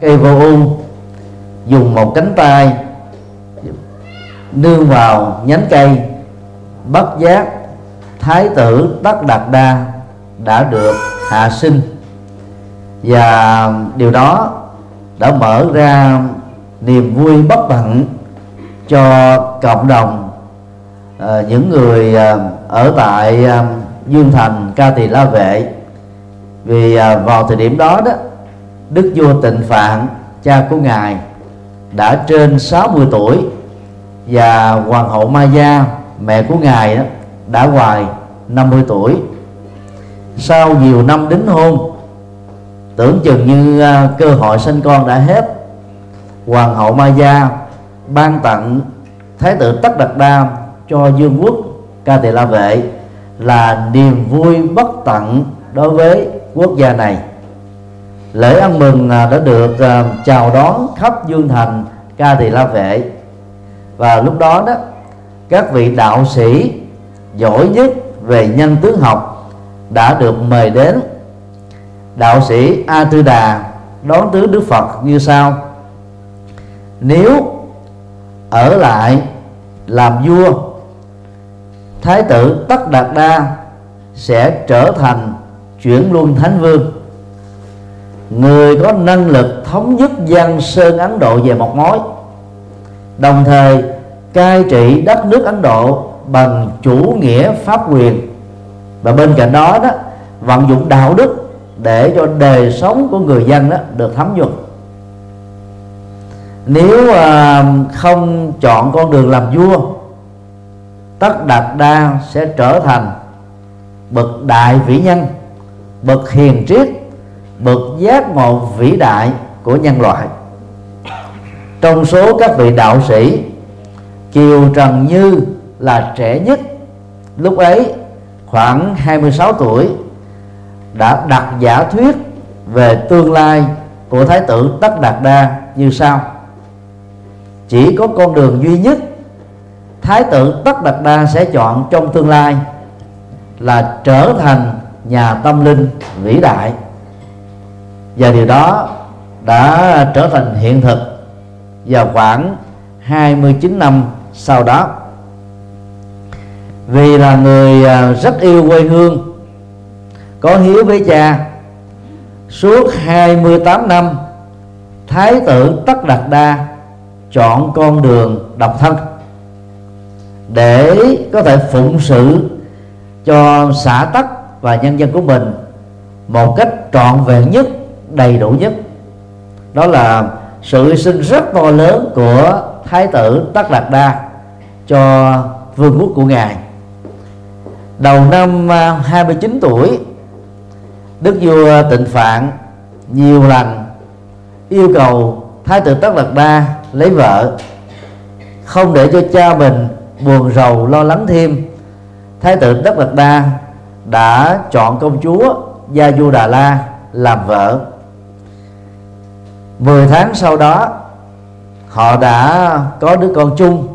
cây vô u dùng một cánh tay nương vào nhánh cây. Bất giác thái tử tất đạt đa đã được hạ sinh. Và điều đó đã mở ra niềm vui bất tận cho cộng đồng uh, những người uh, ở tại uh, Dương Thành Ca Tỳ La Vệ. Vì uh, vào thời điểm đó đó Đức vua Tịnh Phạn cha của ngài đã trên 60 tuổi và hoàng hậu ma gia mẹ của ngài đó, đã hoài 50 tuổi. Sau nhiều năm đính hôn tưởng chừng như à, cơ hội sinh con đã hết hoàng hậu ma gia ban tặng thái tử Tất Đạt Đa cho dương quốc Ca Tỳ La Vệ là niềm vui bất tận đối với quốc gia này lễ ăn mừng à, đã được à, chào đón khắp dương thành, Ca Tỳ La Vệ. Và lúc đó đó, các vị đạo sĩ giỏi nhất về nhân tướng học đã được mời đến. Đạo sĩ A Tư Đà đón tướng Đức Phật như sau. Nếu ở lại làm vua, thái tử tất đạt đa sẽ trở thành chuyển luân thánh vương người có năng lực thống nhất dân sơn ấn độ về một mối. Đồng thời cai trị đất nước ấn độ bằng chủ nghĩa pháp quyền. Và bên cạnh đó đó vận dụng đạo đức để cho đời sống của người dân đó được thấm nhuần. Nếu à, không chọn con đường làm vua tất đạt đa sẽ trở thành bậc đại vĩ nhân bậc hiền triết bậc giác ngộ vĩ đại của nhân loại. Trong số các vị đạo sĩ, Kiều Trần Như là trẻ nhất. Lúc ấy, khoảng 26 tuổi, đã đặt giả thuyết về tương lai của thái tử Tất Đạt Đa như sau. Chỉ có con đường duy nhất, thái tử tất đạt đa sẽ chọn trong tương lai là trở thành nhà tâm linh vĩ đại và điều đó đã trở thành hiện thực vào khoảng 29 năm sau đó. Vì là người à, rất yêu quê hương, có hiếu với cha, suốt 28 năm, thái tử tất đạt đa chọn con đường độc thân để có thể phụng sự cho xã tắc và nhân dân của mình một cách trọn vẹn nhất đầy đủ nhất. Đó là sự hy sinh rất to lớn của thái tử tất đạt đa cho vương quốc của ngài. Đầu năm à, 29 tuổi, đức vua tịnh phạn nhiều lần yêu cầu thái tử tất đạt đa lấy vợ, không để cho cha mình buồn rầu lo lắng thêm. Thái tử tất đạt đa đã chọn công chúa gia du đà la làm vợ. 10 tháng sau đó họ đã có đứa con chung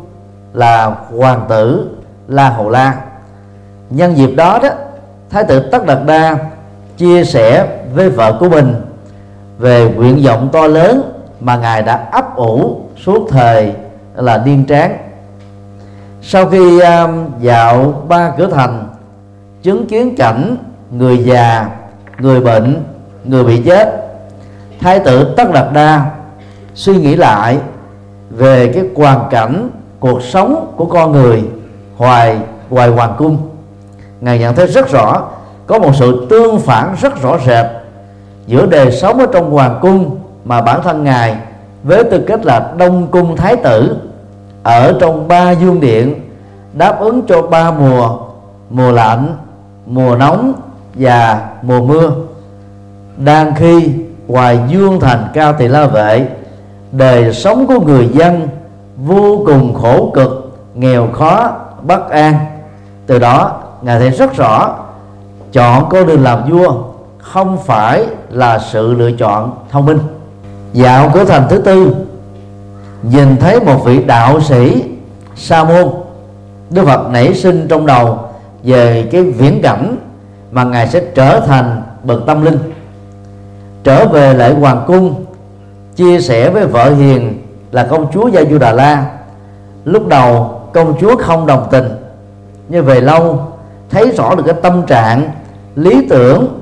là hoàng tử la hầu la nhân dịp đó đó thái tử tất đạt đa chia sẻ với vợ của mình về nguyện vọng to lớn mà ngài đã ấp ủ suốt thời là điên tráng. Sau khi um, dạo ba cửa thành chứng kiến cảnh người già người bệnh người bị chết thái tử tất đạt đa suy nghĩ lại về cái hoàn cảnh cuộc sống của con người hoài hoài hoàng cung. Ngài nhận thấy rất rõ, có một sự tương phản rất rõ rệt giữa đời sống ở trong hoàng cung mà bản thân ngài với tư cách là đông cung thái tử ở trong ba dương điện đáp ứng cho ba mùa mùa lạnh, mùa nóng và mùa mưa. Đang khi ngoài dương thành cao thị la vệ. Đời sống của người dân vô cùng khổ cực, nghèo khó, bất an. Từ đó, ngài thấy rất rõ, chọn con đường làm vua không phải là sự lựa chọn thông minh. Dạo cửa thành thứ tư, nhìn thấy một vị đạo sĩ sa môn. Đức phật nảy sinh trong đầu về cái viễn cảnh mà ngài sẽ trở thành bậc tâm linh trở về lại hoàng cung, chia sẻ với vợ hiền là công chúa gia du đà la lúc đầu, công chúa không đồng tình, nhưng về lâu, thấy rõ được cái tâm trạng, lý tưởng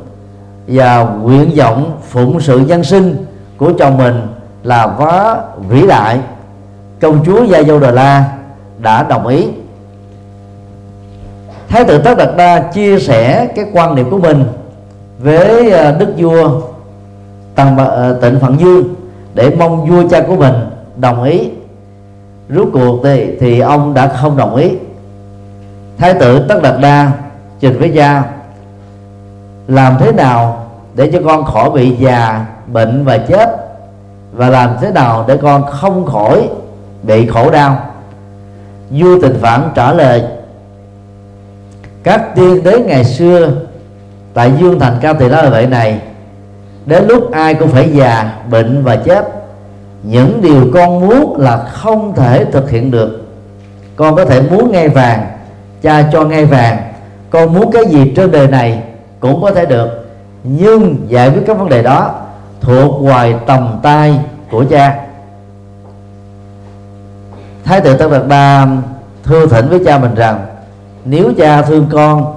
và nguyện vọng phụng sự nhân sinh của chồng mình là quá vĩ đại. Công chúa gia du đà la đã đồng ý. Thái tử tất đạt đa chia sẻ cái quan niệm của mình với ờ, đức vua tăng ờ, tịnh phận dương để mong vua cha của mình đồng ý. Rút cuộc thì, thì ông đã không đồng ý. Thái tử tất đạt đa trình với cha làm thế nào để cho con khỏi bị già bệnh và chết? Và làm thế nào để con không khỏi bị khổ đau? Vua tình phản trả lời các tiên đế ngày xưa tại dương thành cao tỳ la vậy này đến lúc ai cũng phải già, bệnh và chết. Những điều con muốn là không thể thực hiện được. Con có thể muốn ngay vàng, cha cho ngay vàng. Con muốn cái gì trên đời này cũng có thể được. Nhưng giải quyết các vấn đề đó thuộc ngoài tầm tay của cha. Thái tử tân đạt ba thưa thỉnh với cha mình rằng, nếu cha thương con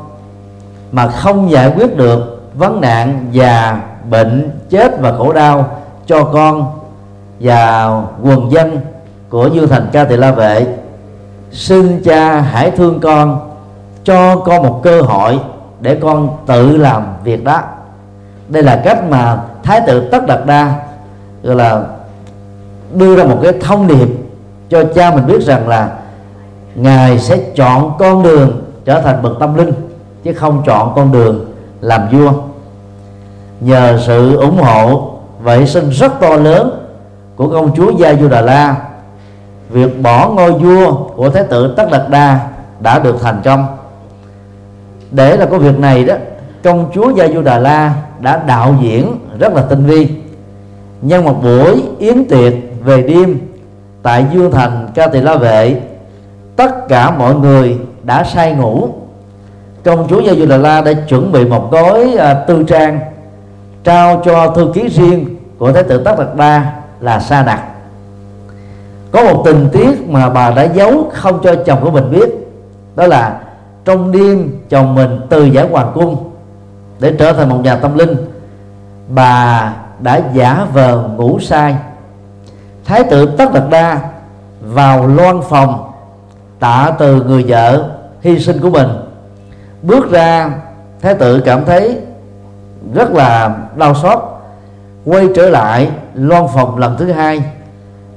mà không giải quyết được vấn nạn già bệnh, chết và khổ đau cho con và quần dân của dương thành ca tỳ la vệ. Xin cha hãy thương con, cho con một cơ hội để con tự làm việc đó. Đây là cách mà thái tử tất đạt đa, gọi là, đưa ra một cái thông điệp cho cha mình biết rằng là ngài sẽ chọn con đường trở thành bậc tâm linh, chứ không chọn con đường làm vua nhờ sự ủng hộ và hy sinh rất to lớn của công chúa Gia Du Đà La việc bỏ ngôi vua của thái tử Tất Đạt Đa đã được thành công. Để là có việc này đó công chúa Gia Du Đà La đã đạo diễn rất là tinh vi. Nhân một buổi yến tiệc về đêm tại dương thành ca tỳ la vệ tất cả mọi người đã say ngủ. Công chúa gia du đà la đã chuẩn bị một gói à, tư trang trao cho thư ký riêng của thái tử tất đạt đa là sa nặc có một tình tiết mà bà đã giấu không cho chồng của mình biết, đó là trong đêm chồng mình từ giải hoàng cung để trở thành một nhà tâm linh, bà đã giả vờ ngủ sai. Thái tử tất đạt đa vào loan phòng, tạ từ người vợ hy sinh của mình. Bước ra, thái tử cảm thấy rất là đau xót quay trở lại loan phòng lần thứ hai.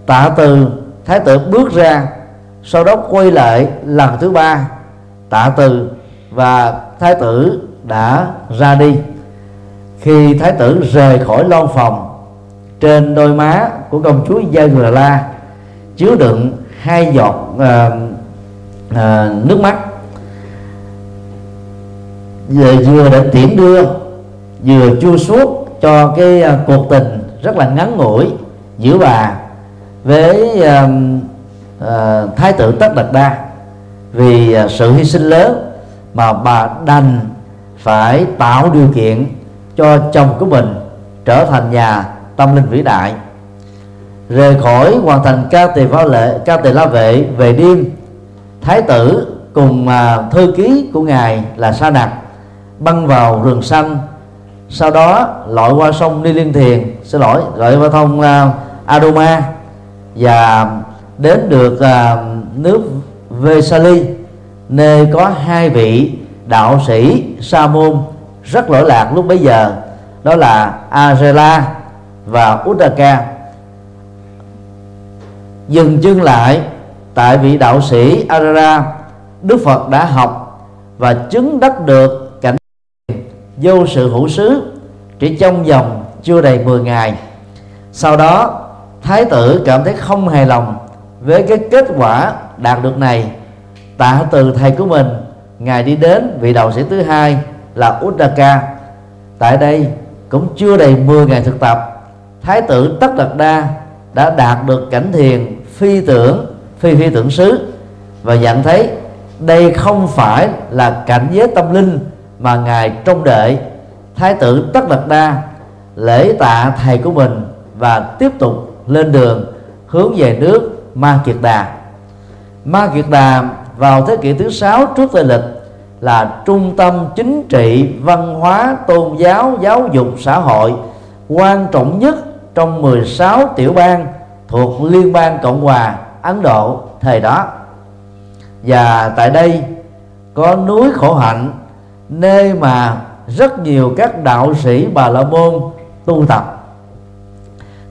Tạ từ thái tử bước ra sau đó quay lại lần thứ ba. Tạ từ và thái tử đã ra đi. Khi thái tử rời khỏi loan phòng trên đôi má của công chúa Gia Gờ La chứa đựng hai giọt à, à, nước mắt. Vừa vừa để tiễn đưa vừa chua suốt cho cái à, cuộc tình rất là ngắn ngủi giữa bà với uh, uh, thái tử tất đạt đa. Vì uh, sự hy sinh lớn mà bà đành phải tạo điều kiện cho chồng của mình trở thành nhà tâm linh vĩ đại. Rời khỏi hoàn thành ca tề phá lệ ca tề la vệ về đêm thái tử cùng uh, thư ký của ngài là sa nặc băng vào rừng xanh sau đó lội qua sông ni liên thiền xin lỗi lội qua thông uh, à, adoma và đến được uh, nước vesali nơi có hai vị đạo sĩ sa môn rất lỗi lạc lúc bấy giờ đó là Arela và Uddaka dừng chân lại tại vị đạo sĩ Arela Đức Phật đã học và chứng đắc được vô sự hữu xứ, chỉ trong vòng chưa đầy 10 ngày. Sau đó, thái tử cảm thấy không hài lòng với cái kết quả đạt được này. Tạ từ thầy của mình, ngài đi đến vị đạo sĩ thứ hai là Uddaka. Tại đây cũng chưa đầy 10 ngày thực tập, thái tử tất đạt đa đã đạt được cảnh thiền phi tưởng, phi phi tưởng xứ và nhận thấy đây không phải là cảnh giới tâm linh mà ngài trông đợi thái tử tất đạt đa lễ tạ thầy của mình và tiếp tục lên đường hướng về nước Ma Kiệt Đà. Ma Kiệt Đà vào thế kỷ thứ sáu trước Tây lịch là trung tâm chính trị, văn hóa, tôn giáo giáo dục, xã hội quan trọng nhất trong 16 tiểu bang thuộc Liên bang Cộng hòa Ấn Độ thời đó. Và tại đây có núi khổ hạnh nơi mà rất nhiều các đạo sĩ Bà La Môn tu tập.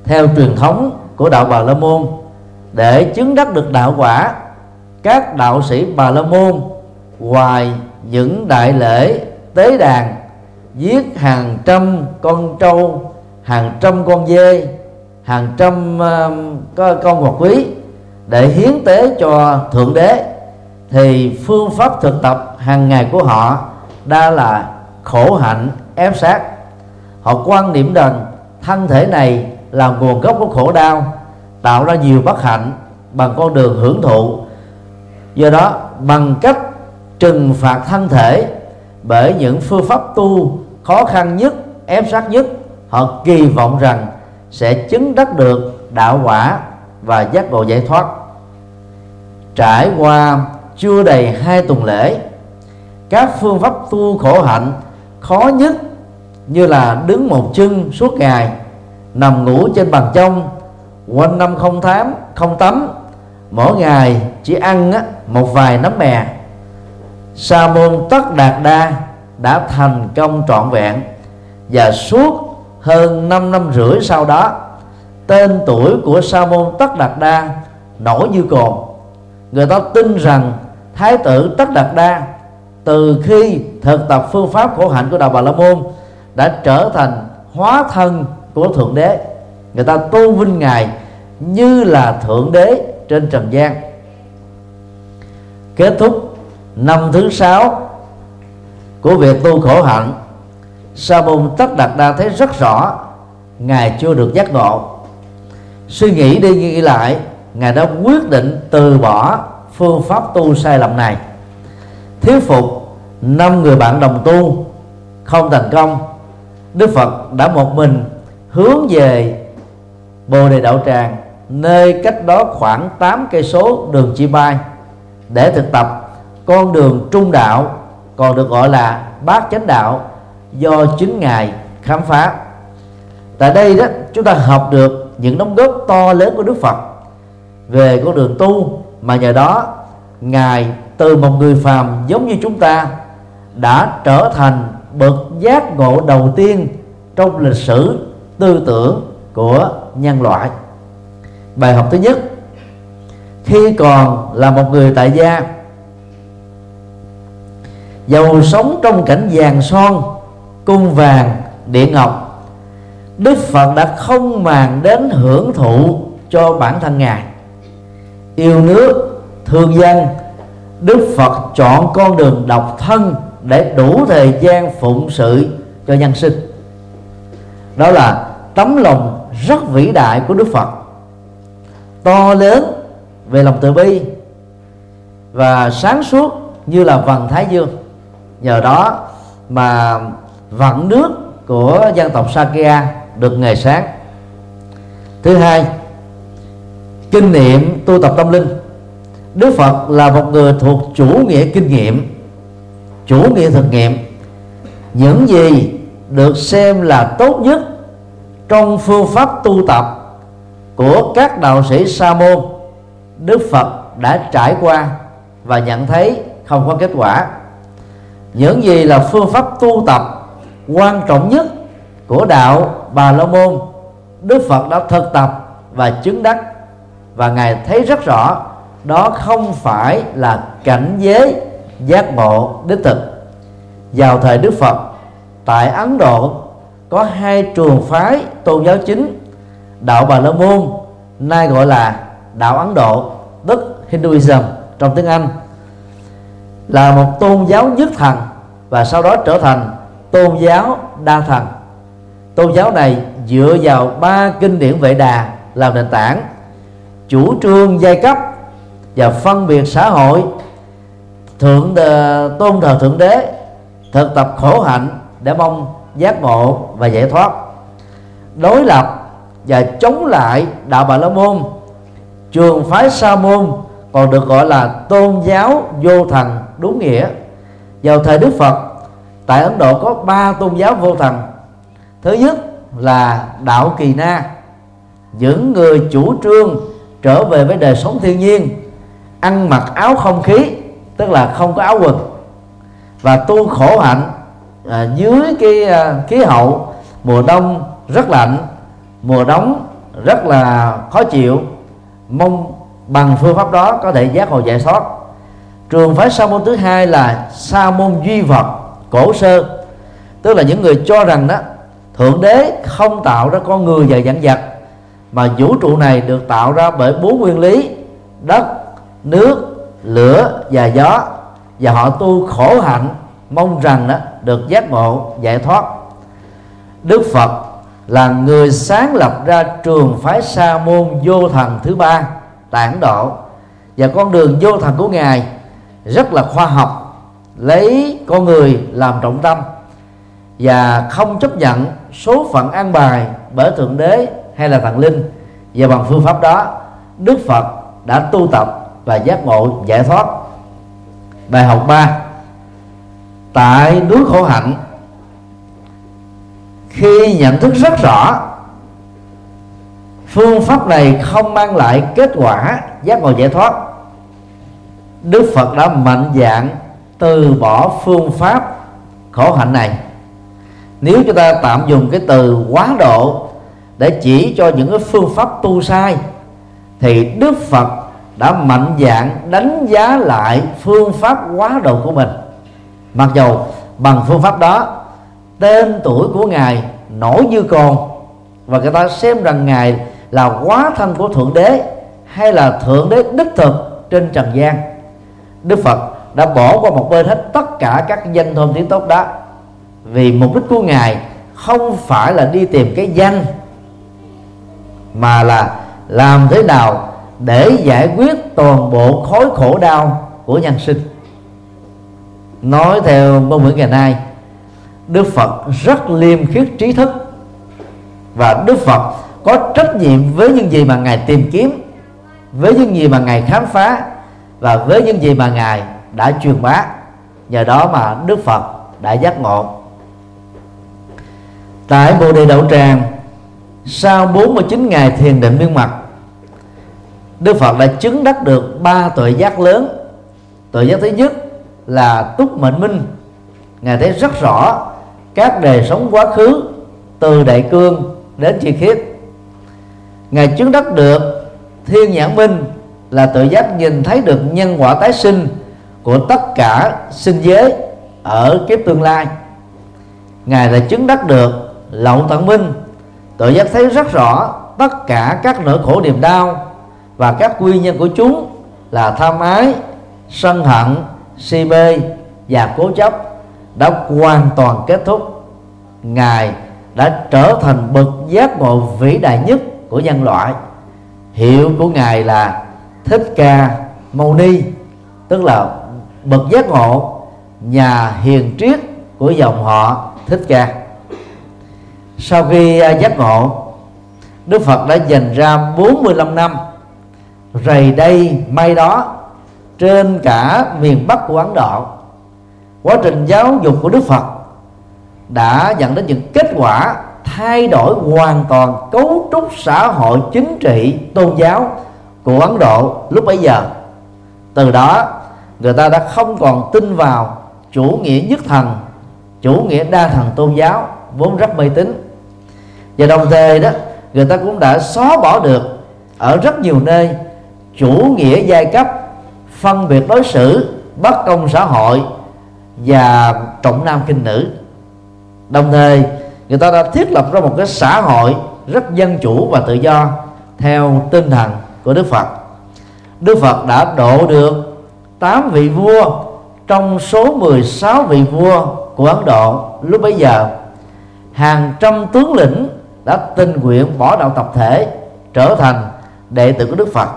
Theo truyền thống của đạo Bà La Môn để chứng đắc được đạo quả các đạo sĩ Bà La Môn ngoài những đại lễ tế đàn giết hàng trăm con trâu hàng trăm con dê hàng trăm uh, con ngọc quý để hiến tế cho thượng đế thì phương pháp thực tập hàng ngày của họ đa là khổ hạnh, ép sát họ quan niệm rằng thân thể này là nguồn gốc của khổ đau, tạo ra nhiều bất hạnh bằng con đường hưởng thụ. Do đó, bằng cách trừng phạt thân thể bởi những phương pháp tu khó khăn nhất, ép sát nhất, họ kỳ vọng rằng sẽ chứng đắc được đạo quả và giác ngộ giải thoát. Trải qua chưa đầy hai tuần lễ các phương pháp tu khổ hạnh khó nhất như là đứng một chân suốt ngày nằm ngủ trên bàn trong quanh năm không thám không tắm mỗi ngày chỉ ăn á, một vài nấm mè sa môn tất đạt đa đã thành công trọn vẹn và suốt hơn 5 năm rưỡi sau đó tên tuổi của sa môn tất đạt đa nổi như cồn. Người ta tin rằng thái tử tất đạt đa từ khi thực tập phương pháp khổ hạnh của đạo bà la môn, đã trở thành hóa thân của thượng đế. Người ta tôn vinh ngài như là thượng đế trên trần gian. Kết thúc năm thứ sáu của việc tu khổ hạnh, sa môn tất đạt đa thấy rất rõ ngài chưa được giác ngộ. Suy nghĩ đi nghĩ lại, ngài đã quyết định từ bỏ phương pháp tu sai lầm này thuyết phục năm người bạn đồng tu không thành công, đức phật đã một mình hướng về bồ đề đạo tràng, nơi cách đó khoảng 8 cây số đường chi bay để thực tập con đường trung đạo, còn được gọi là bát chánh đạo, do chính ngài khám phá. Tại đây đó, chúng ta học được những đóng góp to lớn của đức phật về con đường tu, mà nhờ đó ngài từ một người phàm giống như chúng ta đã trở thành bậc giác ngộ đầu tiên trong lịch sử tư tưởng của nhân loại. Bài học thứ nhất, khi còn là một người tại gia, giàu sống trong cảnh vàng son, cung vàng, địa ngọc, đức phật đã không màng đến hưởng thụ cho bản thân ngài. Yêu nước, thương dân đức phật chọn con đường độc thân để đủ thời gian phụng sự cho nhân sinh. Đó là tấm lòng rất vĩ đại của đức phật. To lớn về lòng từ bi và sáng suốt như là vầng thái dương. Nhờ đó mà vận nước của dân tộc Sakya được ngày sáng. Thứ hai, kinh nghiệm tu tập tâm linh. Đức Phật là một người thuộc chủ nghĩa kinh nghiệm, chủ nghĩa thực nghiệm. Những gì được xem là tốt nhất trong phương pháp tu tập của các đạo sĩ sa môn, đức phật đã trải qua và nhận thấy không có kết quả. Những gì là phương pháp tu tập quan trọng nhất của đạo bà la môn, đức phật đã thực tập và chứng đắc và ngài thấy rất rõ đó không phải là cảnh giới giác ngộ đích thực. Vào thời đức phật, tại ấn độ, có hai trường phái tôn giáo chính, đạo bà la môn, nay gọi là đạo ấn độ, tức hinduism trong tiếng anh, là một tôn giáo nhất thần và sau đó trở thành tôn giáo đa thần. Tôn giáo này dựa vào ba kinh điển vệ đà làm nền tảng, chủ trương giai cấp và phân biệt xã hội, thượng tôn thờ thượng đế, thực tập khổ hạnh để mong giác ngộ và giải thoát. Đối lập và chống lại đạo bà la môn, trường phái sa môn còn được gọi là tôn giáo vô thần đúng nghĩa. Vào thời đức phật, tại ấn độ có ba tôn giáo vô thần. Thứ nhất là đạo kỳ na, những người chủ trương trở về với đời sống thiên nhiên ăn mặc áo không khí tức là không có áo quần. Và tu khổ hạnh à, dưới cái à, khí hậu mùa đông rất lạnh mùa đóng rất là khó chịu mong bằng phương pháp đó có thể giác ngộ giải thoát. Trường phái sa môn thứ hai là sa môn duy vật cổ sơ. Tức là những người cho rằng đó thượng đế không tạo ra con người và dạng vật mà vũ trụ này được tạo ra bởi bốn nguyên lý đất nước, lửa và gió, và họ tu khổ hạnh, mong rằng đó được giác ngộ, giải thoát. Đức phật là người sáng lập ra trường phái sa môn vô thần thứ ba, tản độ. Và con đường vô thần của ngài rất là khoa học, lấy con người làm trọng tâm và không chấp nhận số phận an bài bởi thượng đế hay là thần linh và bằng phương pháp đó, đức phật đã tu tập và giác ngộ giải thoát. Bài học 3 tại núi khổ hạnh, khi nhận thức rất rõ, phương pháp này không mang lại kết quả giác ngộ giải thoát. Đức phật đã mạnh dạng từ bỏ phương pháp khổ hạnh này. Nếu chúng ta tạm dùng cái từ quá độ để chỉ cho những cái phương pháp tu sai, thì đức phật đã mạnh dạng đánh giá lại phương pháp quá độ của mình. Mặc dầu bằng phương pháp đó, tên tuổi của ngài nổi như còn và người ta xem rằng ngài là quá thân của thượng đế hay là thượng đế đích thực trên trần gian. Đức phật đã bỏ qua một bên hết tất cả các danh thơm tiếng tốt đó, vì mục đích của ngài không phải là đi tìm cái danh, mà là làm thế nào để giải quyết toàn bộ khối khổ đau của nhân sinh. Nói theo ngôn ngữ ngày nay, đức phật rất liêm khiết trí thức. Và đức phật có trách nhiệm với những gì mà ngài tìm kiếm, với những gì mà ngài khám phá, và với những gì mà ngài đã truyền bá. Nhờ đó mà đức phật đã giác ngộ. Tại bồ đề đậu tràng, sau 49 ngày thiền định miên mật Đức Phật đã chứng đắc được ba tuệ giác lớn. Tuệ giác thứ nhất là túc mệnh minh. Ngài thấy rất rõ các đề sống quá khứ, từ đại cương đến chi khiết. Ngài chứng đắc được thiên nhãn minh là tự giác nhìn thấy được nhân quả tái sinh của tất cả sinh giới ở kiếp tương lai. Ngài đã chứng đắc được lậu tận minh. Tự giác thấy rất rõ tất cả các nỗi khổ niềm đau và các nguyên nhân của chúng là tham ái, sân hận, si mê và cố chấp đã hoàn toàn kết thúc. Ngài đã trở thành bậc giác ngộ vĩ đại nhất của nhân loại. Hiệu của ngài là thích ca mâu ni, tức là bậc giác ngộ nhà hiền triết của dòng họ thích ca. Sau khi à, giác ngộ, Đức Phật đã dành ra 45 năm rầy đây, may đó, trên cả miền Bắc của Ấn Độ, quá trình giáo dục của Đức Phật đã dẫn đến những kết quả thay đổi hoàn toàn cấu trúc xã hội chính trị, tôn giáo của Ấn Độ lúc bấy giờ. Từ đó, người ta đã không còn tin vào chủ nghĩa nhất thần, chủ nghĩa đa thần tôn giáo vốn rất mê tín. Và đồng thời đó, người ta cũng đã xóa bỏ được ở rất nhiều nơi chủ nghĩa giai cấp, phân biệt đối xử, bất công xã hội và trọng nam kinh nữ. Đồng thời, người ta đã thiết lập ra một cái xã hội rất dân chủ và tự do theo tinh thần của Đức Phật. Đức Phật đã độ được 8 vị vua trong số 16 vị vua của Ấn Độ lúc bấy giờ. Hàng trăm tướng lĩnh đã tình nguyện bỏ đạo tập thể trở thành đệ tử của Đức Phật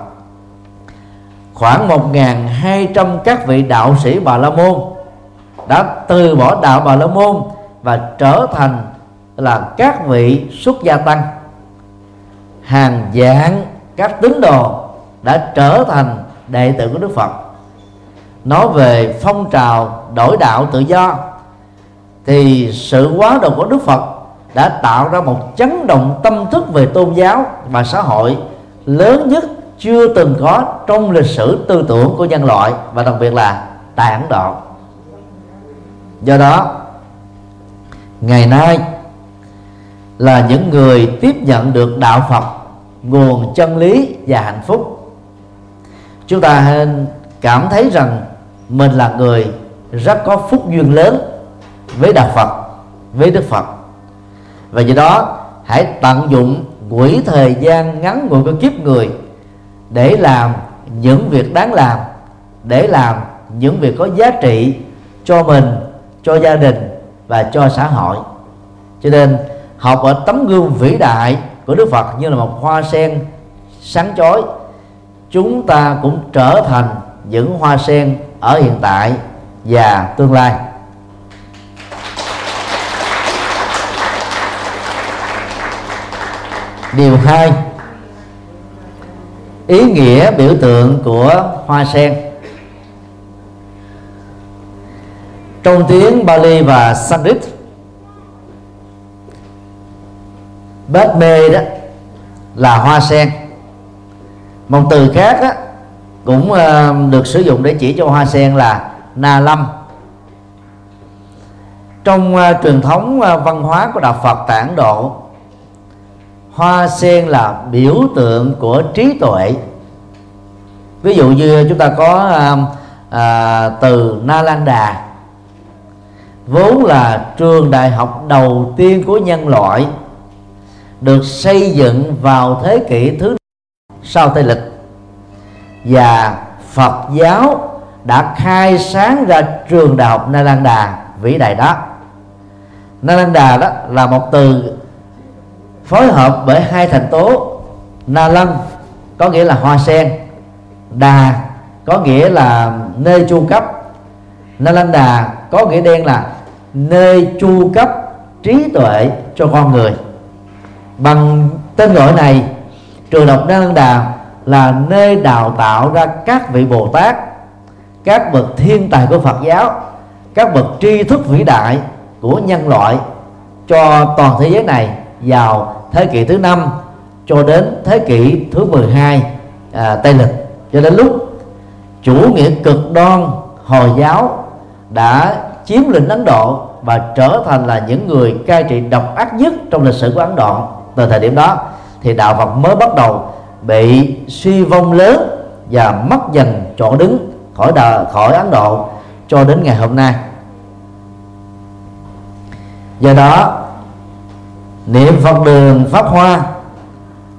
khoảng 1.200 các vị đạo sĩ Bà La Môn đã từ bỏ đạo Bà La Môn và trở thành là các vị xuất gia tăng. Hàng dạng các tín đồ đã trở thành đệ tử của Đức Phật. Nói về phong trào đổi đạo tự do, thì sự quá độ của Đức Phật đã tạo ra một chấn động tâm thức về tôn giáo và xã hội lớn nhất chưa từng có trong lịch sử tư tưởng của nhân loại và đặc biệt là tại Ấn Độ. Do đó, ngày nay là những người tiếp nhận được đạo Phật, nguồn chân lý và hạnh phúc. Chúng ta cảm thấy rằng mình là người rất có phúc duyên lớn với đạo Phật, với Đức Phật. Và do đó, hãy tận dụng quỹ thời gian ngắn ngủi của kiếp người để làm những việc đáng làm, để làm những việc có giá trị cho mình, cho gia đình và cho xã hội. Cho nên, học ở tấm gương vĩ đại của Đức Phật như là một hoa sen sáng chói, chúng ta cũng trở thành những hoa sen ở hiện tại và tương lai. Điều hai ý nghĩa biểu tượng của hoa sen. Trong tiếng Bali và Sanskrit bát mê đó là hoa sen. Một từ khác đó, cũng ờ, được sử dụng để chỉ cho hoa sen là na lâm. Trong uh, truyền thống uh, văn hóa của đạo Phật tại Ấn Độ hoa sen là biểu tượng của trí tuệ. Ví dụ như chúng ta có à, à, từ Đà, vốn là trường đại học đầu tiên của nhân loại được xây dựng vào thế kỷ thứ sau Tây lịch. Và Phật giáo đã khai sáng ra trường đại học Na Lan Đà vĩ đại đó. Na Lan Đà đó là một từ phối hợp bởi hai thành tố na lân có nghĩa là hoa sen, đà, có nghĩa là nơi chu cấp. Na lân đà, có nghĩa đen là nơi chu cấp, trí tuệ cho con người. Bằng tên gọi này, trường độc na lân đà là nơi đào tạo ra các vị bồ tát, các bậc thiên tài của phật giáo, các bậc tri thức vĩ đại của nhân loại cho toàn thế giới này vào thế kỷ thứ năm cho đến thế kỷ thứ 12 à, Tây lịch. Cho đến lúc chủ nghĩa cực đoan hồi giáo đã chiếm lĩnh Ấn Độ và trở thành là những người cai trị độc ác nhất trong lịch sử của Ấn Độ. Từ thời điểm đó thì đạo Phật mới bắt đầu bị suy vong lớn và mất dần chỗ đứng khỏi đời, khỏi Ấn Độ cho đến ngày hôm nay. Do đó niệm phật đường, pháp hoa,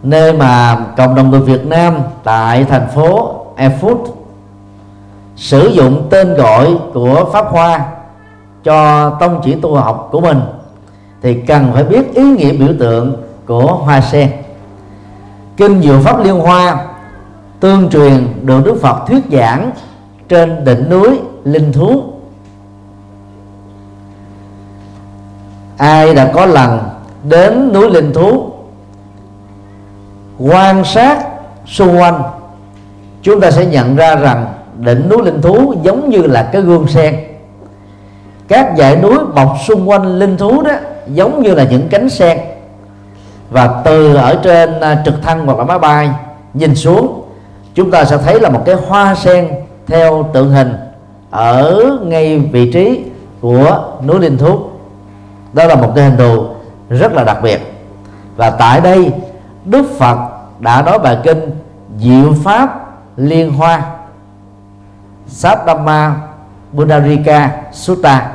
nơi mà cộng đồng người Việt Nam tại thành phố Erfurt sử dụng tên gọi của pháp hoa cho tông chỉ tu học của mình, thì cần phải biết ý nghĩa biểu tượng của hoa sen. Kinh diệu pháp liên hoa tương truyền được Đức Phật thuyết giảng trên đỉnh núi linh thú. Ai đã có lần đến núi linh thú, quan sát xung quanh, chúng ta sẽ nhận ra rằng đỉnh núi linh thú giống như là cái gương sen. Các dãy núi bọc xung quanh linh thú đó giống như là những cánh sen. Và từ ở trên à, trực thăng hoặc là máy bay nhìn xuống, chúng ta sẽ thấy là một cái hoa sen theo tượng hình ở ngay vị trí của núi linh thú. Đó là một cái hình thù rất là đặc biệt. Và tại đây, Đức Phật đã nói bài kinh Diệu Pháp Liên Hoa, Sattama Buddharika Sutta.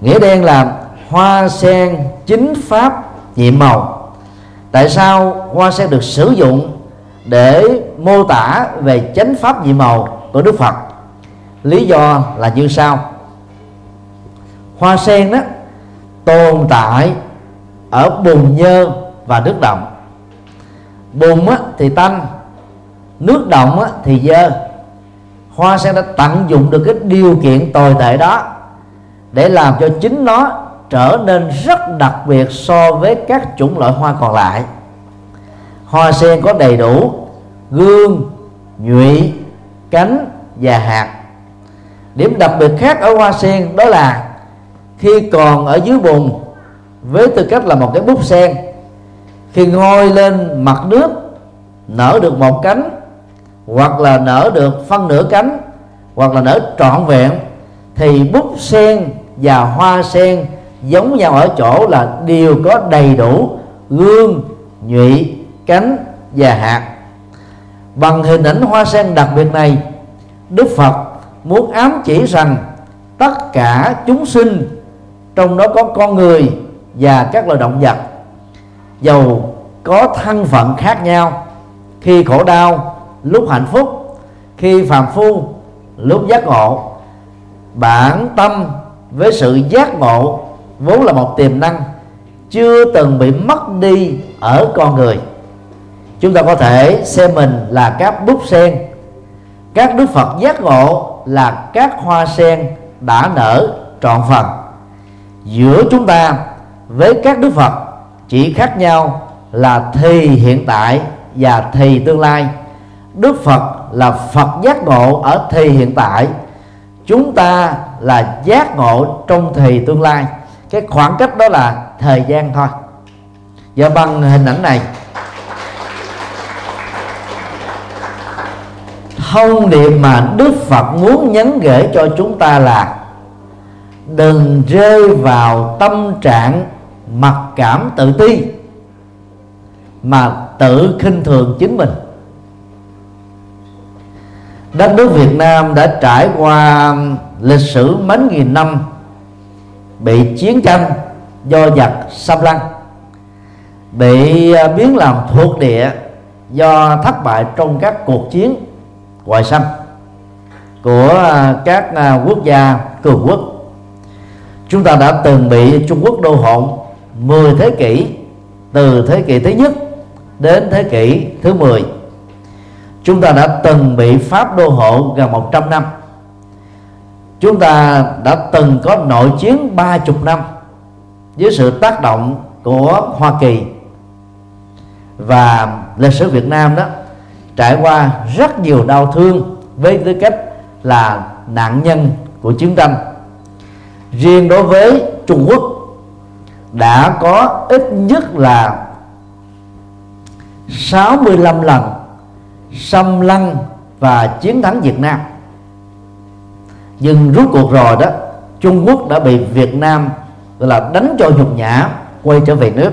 Nghĩa đen là hoa sen chính pháp nhiệm màu. Tại sao hoa sen được sử dụng để mô tả về chánh pháp nhiệm màu của Đức Phật? Lý do là như sau. Hoa sen đó tồn tại ở bùn nhơ và nước động bùn á, thì tanh nước động á, thì dơ. Hoa sen đã tận dụng được cái điều kiện tồi tệ đó để làm cho chính nó trở nên rất đặc biệt so với các chủng loại hoa còn lại. Hoa sen có đầy đủ gương nhụy cánh và hạt. Điểm đặc biệt khác ở hoa sen đó là khi còn ở dưới bùn, với tư cách là một cái bút sen, khi ngôi lên mặt nước, nở được một cánh, hoặc là nở được phân nửa cánh, hoặc là nở trọn vẹn, thì bút sen và hoa sen giống nhau ở chỗ là đều có đầy đủ gương, nhụy, cánh và hạt. Bằng hình ảnh hoa sen đặc biệt này, đức phật muốn ám chỉ rằng tất cả chúng sinh trong đó có con người và các loài động vật. Dầu có thân phận khác nhau. Khi khổ đau, lúc hạnh phúc. Khi phàm phu, lúc giác ngộ. Bản tâm với sự giác ngộ vốn là một tiềm năng chưa từng bị mất đi ở con người. Chúng ta có thể xem mình là các búp sen. Các đức phật giác ngộ là các hoa sen đã nở trọn phần giữa chúng ta với các đức phật chỉ khác nhau là thì hiện tại và thì tương lai. Đức phật là phật giác ngộ ở thì hiện tại, chúng ta là giác ngộ trong thì tương lai. Cái khoảng cách đó là thời gian thôi. Và bằng hình ảnh này, thông điệp mà đức phật muốn nhấn gửi cho chúng ta là đừng rơi vào tâm trạng mặc cảm tự ti, mà tự khinh thường chính mình. Đất nước Việt Nam đã trải qua lịch sử mấy nghìn năm bị chiến tranh do giặc xâm lăng, bị à, biến làm thuộc địa do thất bại trong các cuộc chiến ngoại xâm của à, các à, quốc gia cường quốc chúng ta đã từng bị Trung Quốc đô hộ 10 thế kỷ, từ thế kỷ thứ nhất đến thế kỷ thứ 10 chúng ta đã từng bị Pháp đô hộ gần 100 năm. Chúng ta đã từng có nội chiến ba chục năm với sự tác động của Hoa Kỳ và lịch sử Việt Nam đó, trải qua rất nhiều đau thương với tư cách là nạn nhân của chiến tranh riêng đối với Trung Quốc đã có ít nhất là 65 lần xâm lăng và chiến thắng Việt Nam. Nhưng rút cuộc rồi đó Trung Quốc đã bị Việt Nam gọi là đánh cho nhục nhã quay trở về nước.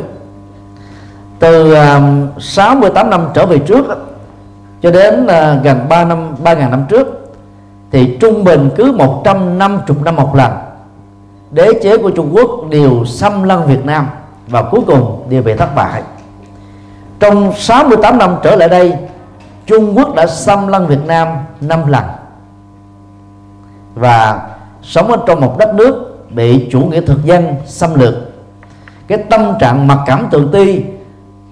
Từ um, 68 năm trở về trước cho đến uh, gần 3 năm 3.000 năm trước thì trung bình cứ 150 năm một lần đế chế của Trung Quốc đều xâm lăng Việt Nam và cuối cùng đều bị thất bại. Trong 68 năm trở lại đây, Trung Quốc đã xâm lăng Việt Nam 5 lần và sống ở trong một đất nước bị chủ nghĩa thực dân xâm lược. Cái tâm trạng mặc cảm tự ti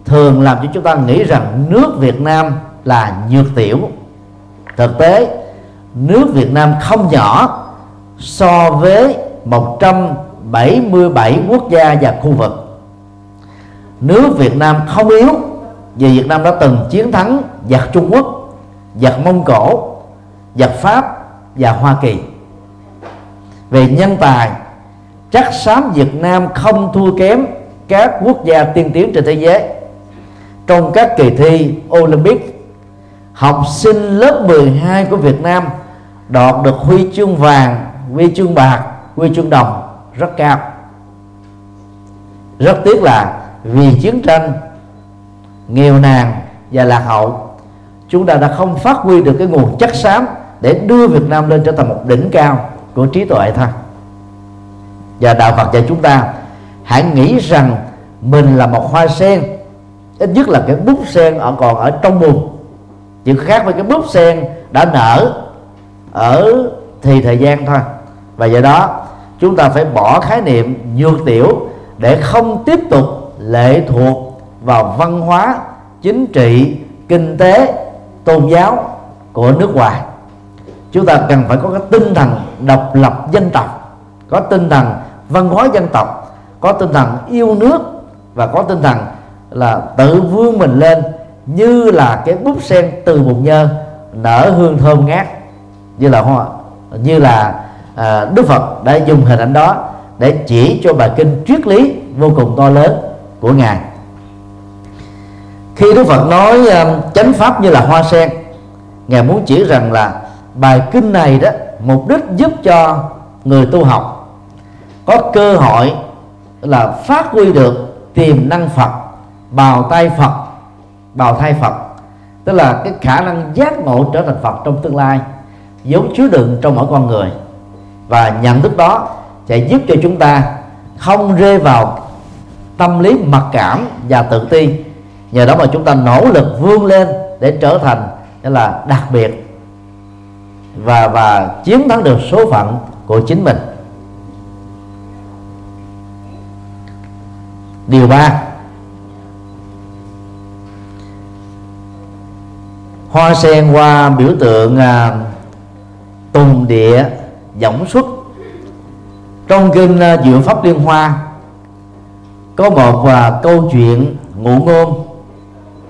thường làm cho chúng ta nghĩ rằng nước Việt Nam là nhược tiểu. Thực tế, nước Việt Nam không nhỏ so với 177 quốc gia và khu vực. Nước Việt Nam không yếu, vì Việt Nam đã từng chiến thắng giặc Trung Quốc, giặc Mông Cổ, giặc Pháp và Hoa Kỳ. Về nhân tài, chắc xám Việt Nam không thua kém các quốc gia tiên tiến trên thế giới. Trong các kỳ thi Olympic, học sinh lớp 12 của Việt Nam đoạt được huy chương vàng, huy chương bạc huy chương đồng rất cao. Rất tiếc là vì chiến tranh, nghèo nàn và lạc hậu, chúng ta đã không phát huy được cái nguồn chất xám để đưa Việt Nam lên trở thành một đỉnh cao của trí tuệ thôi. Và đạo Phật dạy chúng ta, hãy nghĩ rằng mình là một hoa sen, ít nhất là cái bút sen ở còn ở trong bùn. Chỉ khác với cái bút sen đã nở ở thì thời gian thôi. Và do đó chúng ta phải bỏ khái niệm nhược tiểu để không tiếp tục lệ thuộc vào văn hóa, chính trị, kinh tế, tôn giáo của nước ngoài. Chúng ta cần phải có cái tinh thần độc lập dân tộc, có tinh thần văn hóa dân tộc, có tinh thần yêu nước và có tinh thần là tự vươn mình lên như là cái búp sen từ bụng nhơ nở hương thơm ngát. Như là hoa, như là à, Đức Phật đã dùng hình ảnh đó để chỉ cho bài kinh triết lý vô cùng to lớn của ngài. Khi Đức Phật nói uh, chánh pháp như là hoa sen ngài muốn chỉ rằng là bài kinh này đó mục đích giúp cho người tu học có cơ hội là phát huy được tiềm năng Phật bào tay Phật bào thai Phật. Tức là cái khả năng giác ngộ trở thành Phật trong tương lai vốn chứa đựng trong mỗi con người và nhận thức đó sẽ giúp cho chúng ta không rơi vào tâm lý mặc cảm và tự ti. Nhờ đó mà chúng ta nỗ lực vươn lên để trở thành là đặc biệt và và chiến thắng được số phận của chính mình. Điều ba hoa sen qua biểu tượng à, tùng địa dõng xuất trong kinh à, diệu pháp liên hoa có một à, câu chuyện ngụ ngôn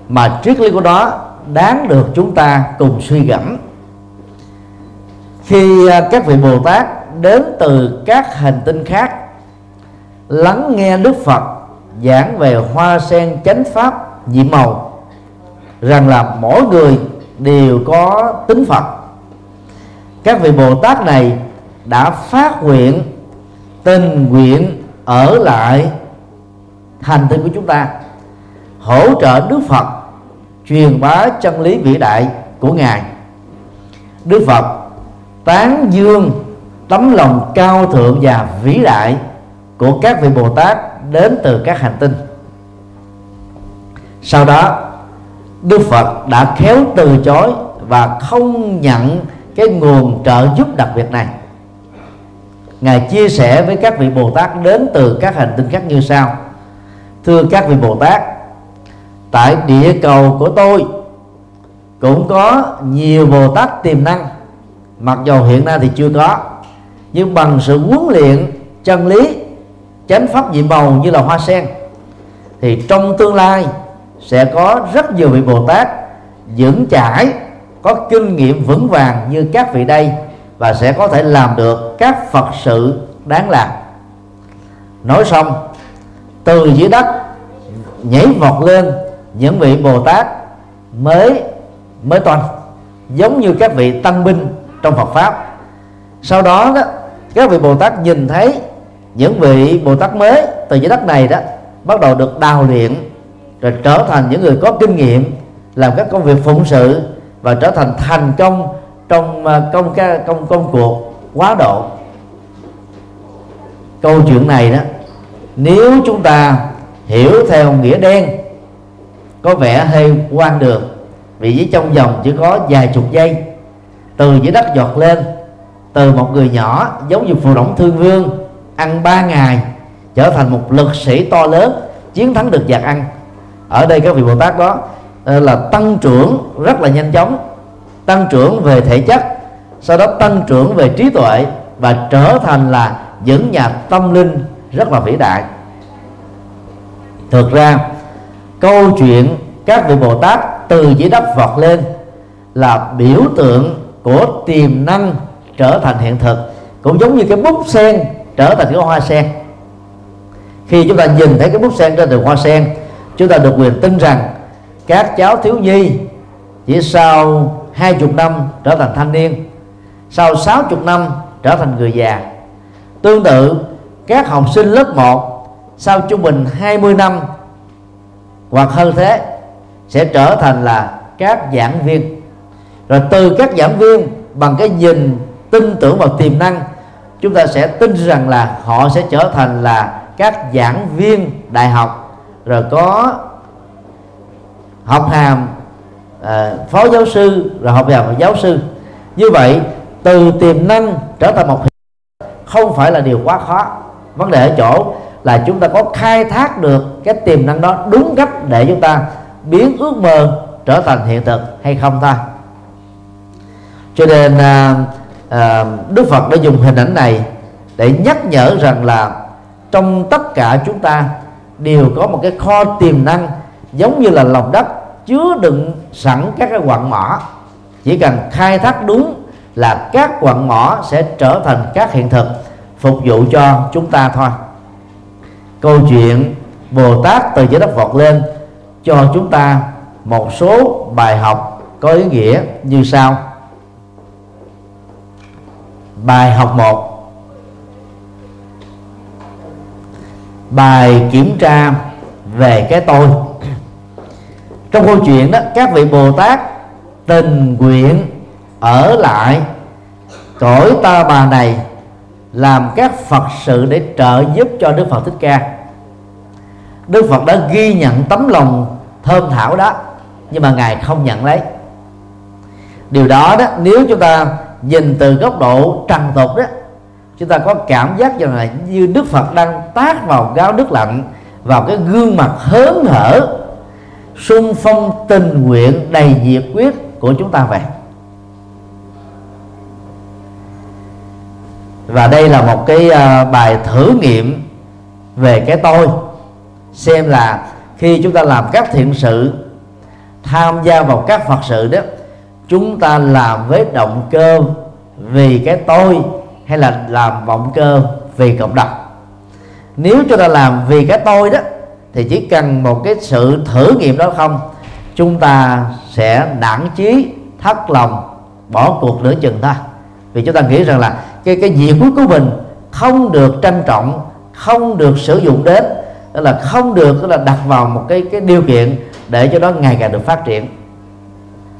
mà triết lý của đó đáng được chúng ta cùng suy gẫm. Khi à, các vị bồ tát đến từ các hành tinh khác lắng nghe đức phật giảng về hoa sen chánh pháp nhiệm màu rằng là mỗi người đều có tính phật. Các vị bồ tát này đã phát nguyện tình nguyện ở lại hành tinh của chúng ta. Hỗ trợ đức phật truyền bá chân lý vĩ đại của ngài. Đức phật tán dương tấm lòng cao thượng và vĩ đại của các vị bồ tát đến từ các hành tinh. Sau đó, đức phật đã khéo từ chối và không nhận cái nguồn trợ giúp đặc biệt này ngài chia sẻ với các vị bồ tát đến từ các hành tinh khác như sau. Thưa các vị bồ tát, tại địa cầu của tôi cũng có nhiều bồ tát tiềm năng, mặc dù hiện nay thì chưa có, nhưng bằng sự huấn luyện, chân lý, chánh pháp nhiệm màu như là hoa sen, thì trong tương lai sẽ có rất nhiều vị bồ tát vững chãi, có kinh nghiệm vững vàng như các vị đây và sẽ có thể làm được các phật sự đáng làm. Nói xong từ dưới đất nhảy vọt lên những vị bồ tát mới mới toàn, giống như các vị tăng binh trong phật pháp. Sau đó đó các vị bồ tát nhìn thấy những vị bồ tát mới từ dưới đất này đó bắt đầu được đào luyện rồi trở thành những người có kinh nghiệm làm các công việc phụng sự và trở thành thành công trong công à, công công cuộc quá độ. Câu chuyện này đó, nếu chúng ta hiểu theo nghĩa đen, có vẻ hơi quan đường, vì chỉ trong vòng chỉ có vài chục giây, từ dưới đất giọt lên, từ một người nhỏ giống như phù đổng thương vương, ăn ba ngày, trở thành một lực sĩ to lớn, chiến thắng được giặc ăn ở đây các vị bồ tát đó ờ, là tăng trưởng rất là nhanh chóng tăng trưởng về thể chất, sau đó tăng trưởng về trí tuệ và trở thành là những nhà tâm linh rất là vĩ đại. Thực ra, câu chuyện các vị bồ tát từ dưới đất vọt lên là biểu tượng của tiềm năng trở thành hiện thực, cũng giống như cái bút sen trở thành cái hoa sen. Khi chúng ta nhìn thấy cái bút sen trên đường hoa sen, chúng ta được quyền tin rằng các cháu thiếu nhi chỉ sau hai chục năm trở thành thanh niên. Sau sáu chục năm trở thành người già. Tương tự, các học sinh lớp 1 sau trung bình 20 năm hoặc hơn thế sẽ trở thành là các giảng viên. Rồi từ các giảng viên bằng cái nhìn, tin tưởng vào tiềm năng, chúng ta sẽ tin rằng là họ sẽ trở thành là các giảng viên đại học. Rồi có học hàm à, phó giáo sư rồi học vào giáo sư. Như vậy từ tiềm năng trở thành một hiện không phải là điều quá khó. Vấn đề ở chỗ là chúng ta có khai thác được cái tiềm năng đó đúng cách để chúng ta biến ước mơ trở thành hiện thực hay không thôi cho nên à, à, Đức Phật đã dùng hình ảnh này để nhắc nhở rằng là trong tất cả chúng ta đều có một cái kho tiềm năng giống như là lòng đất chứa đựng sẵn các cái quặng mỏ. Chỉ cần khai thác đúng là các quặng mỏ sẽ trở thành các hiện thực, phục vụ cho chúng ta thôi. Câu chuyện Bồ Tát từ dưới đất vọt lên cho chúng ta một số bài học có ý nghĩa như sau. Bài học 1 bài kiểm tra về cái tôi trong câu chuyện đó, các vị Bồ Tát tình nguyện ở lại cõi ta bà này làm các Phật sự để trợ giúp cho Đức Phật Thích Ca. Đức Phật đã ghi nhận tấm lòng thơm thảo đó, nhưng mà ngài không nhận lấy. Điều đó đó, nếu chúng ta nhìn từ góc độ trần tục đó, chúng ta có cảm giác rằng là như Đức Phật đang tác vào gáo nước lạnh, vào cái gương mặt hớn hở xung phong tình nguyện đầy nhiệt quyết của chúng ta vậy. Và đây là một cái à, bài thử nghiệm về cái tôi. Xem là khi chúng ta làm các thiện sự, tham gia vào các phật sự đó, chúng ta làm với động cơ vì cái tôi hay là làm vọng cơ vì cộng đồng. Nếu chúng ta làm vì cái tôi đó thì chỉ cần một cái sự thử nghiệm đó không, chúng ta sẽ nản chí thất lòng, bỏ cuộc nửa chừng thôi. Vì chúng ta nghĩ rằng là cái cái nhiệt huyết của mình không được trân trọng, không được sử dụng đến đó là không được đó là đặt vào một cái cái điều kiện để cho nó ngày càng được phát triển.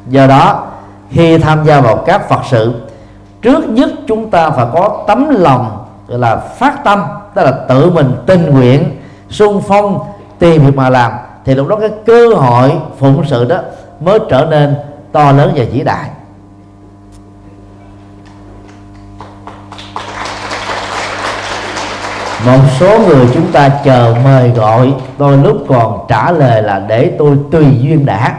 Do đó, khi tham gia vào các phật sự, trước nhất chúng ta phải có tấm lòng gọi là phát tâm, tức là tự mình tình nguyện, sung phong tìm việc mà làm, thì lúc đó cái cơ hội phụng sự đó mới trở nên to lớn và vĩ đại. Một số người chúng ta chờ mời gọi tôi lúc còn trả lời là để tôi tùy duyên đã.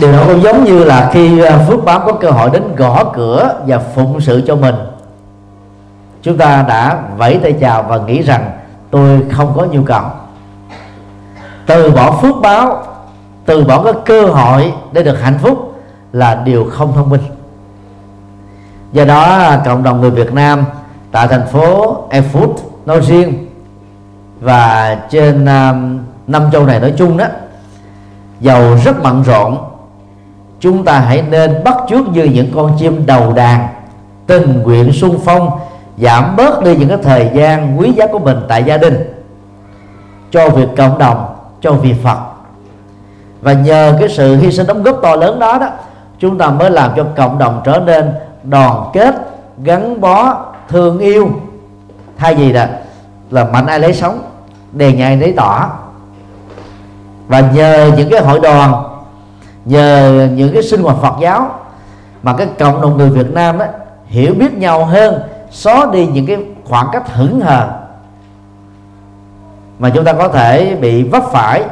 Điều đó cũng giống như là khi ờ, phước báo có cơ hội đến gõ cửa và phụng sự cho mình chúng ta đã vẫy tay chào và nghĩ rằng tôi không có nhu cầu. Từ bỏ phước báo từ bỏ cái cơ hội để được hạnh phúc là điều không thông minh. Do đó cộng đồng người Việt Nam tại thành phố Erfurt nói riêng và trên um, năm châu này nói chung đó giàu rất bận rộn. Chúng ta hãy nên bắt chước như những con chim đầu đàn tình nguyện sung phong giảm bớt đi những cái thời gian quý giá của mình tại gia đình, cho việc cộng đồng, cho việc Phật. Và nhờ cái sự hy sinh đóng góp to lớn đó đó, chúng ta mới làm cho cộng đồng trở nên đoàn kết, gắn bó, thương yêu. Thay vì là là mạnh ai lấy sống đèn nhà ai lấy tỏ. Và nhờ những cái hội đoàn, nhờ những cái sinh hoạt Phật giáo, mà cái cộng đồng người Việt Nam đó hiểu biết nhau hơn xóa đi những cái khoảng cách hững hờ mà chúng ta có thể bị vấp phải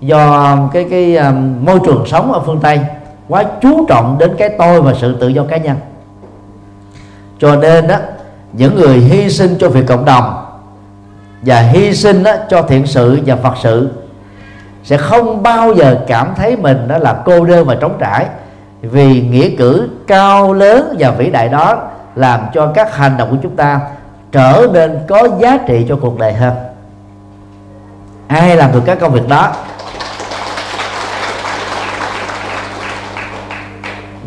do cái cái um, môi trường sống ở phương Tây quá chú trọng đến cái tôi và sự tự do cá nhân. Cho nên đó những người hy sinh cho việc cộng đồng và hy sinh đó, cho thiện sự và phật sự sẽ không bao giờ cảm thấy mình đó là cô đơn và trống trải vì nghĩa cử cao lớn và vĩ đại đó làm cho các hành động của chúng ta trở nên có giá trị cho cuộc đời hơn. Ai làm được các công việc đó?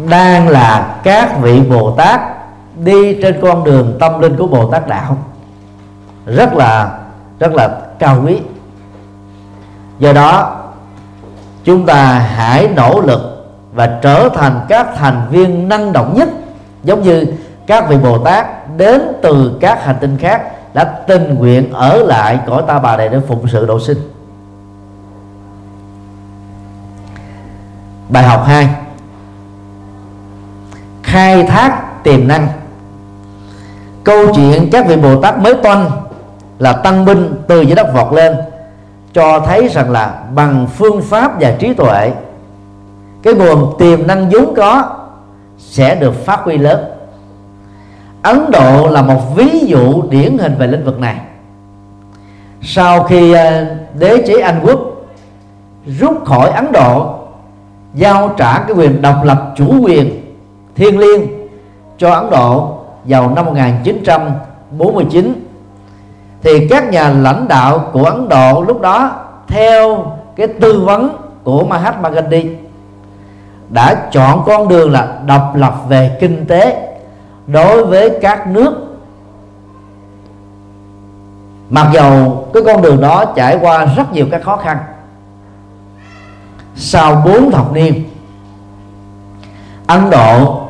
Đang là các vị bồ tát đi trên con đường tâm linh của bồ tát đạo. Rất là rất là cao quý. Do đó, chúng ta hãy nỗ lực và trở thành các thành viên năng động nhất, giống như các vị bồ tát đến từ các hành tinh khác đã tình nguyện ở lại cõi ta bà này để phụng sự độ sinh. Bài học 2 khai thác tiềm năng. Câu chuyện các vị bồ tát mới toanh là tăng binh từ dưới đất vọt lên, cho thấy rằng là bằng phương pháp và trí tuệ, cái nguồn tiềm năng vốn có sẽ được phát huy lớn. Ấn Độ là một ví dụ điển hình về lĩnh vực này. Sau khi ờ, đế chế Anh quốc rút khỏi Ấn Độ, giao trả cái quyền độc lập chủ quyền thiên liêng cho Ấn Độ vào năm 1949 thì các nhà lãnh đạo của Ấn Độ lúc đó, theo cái tư vấn của Mahatma Gandhi, đã chọn con đường là độc lập về kinh tế đối với các nước. Mặc dầu cái con đường đó trải qua rất nhiều các khó khăn, sau bốn thập niên, Ấn Độ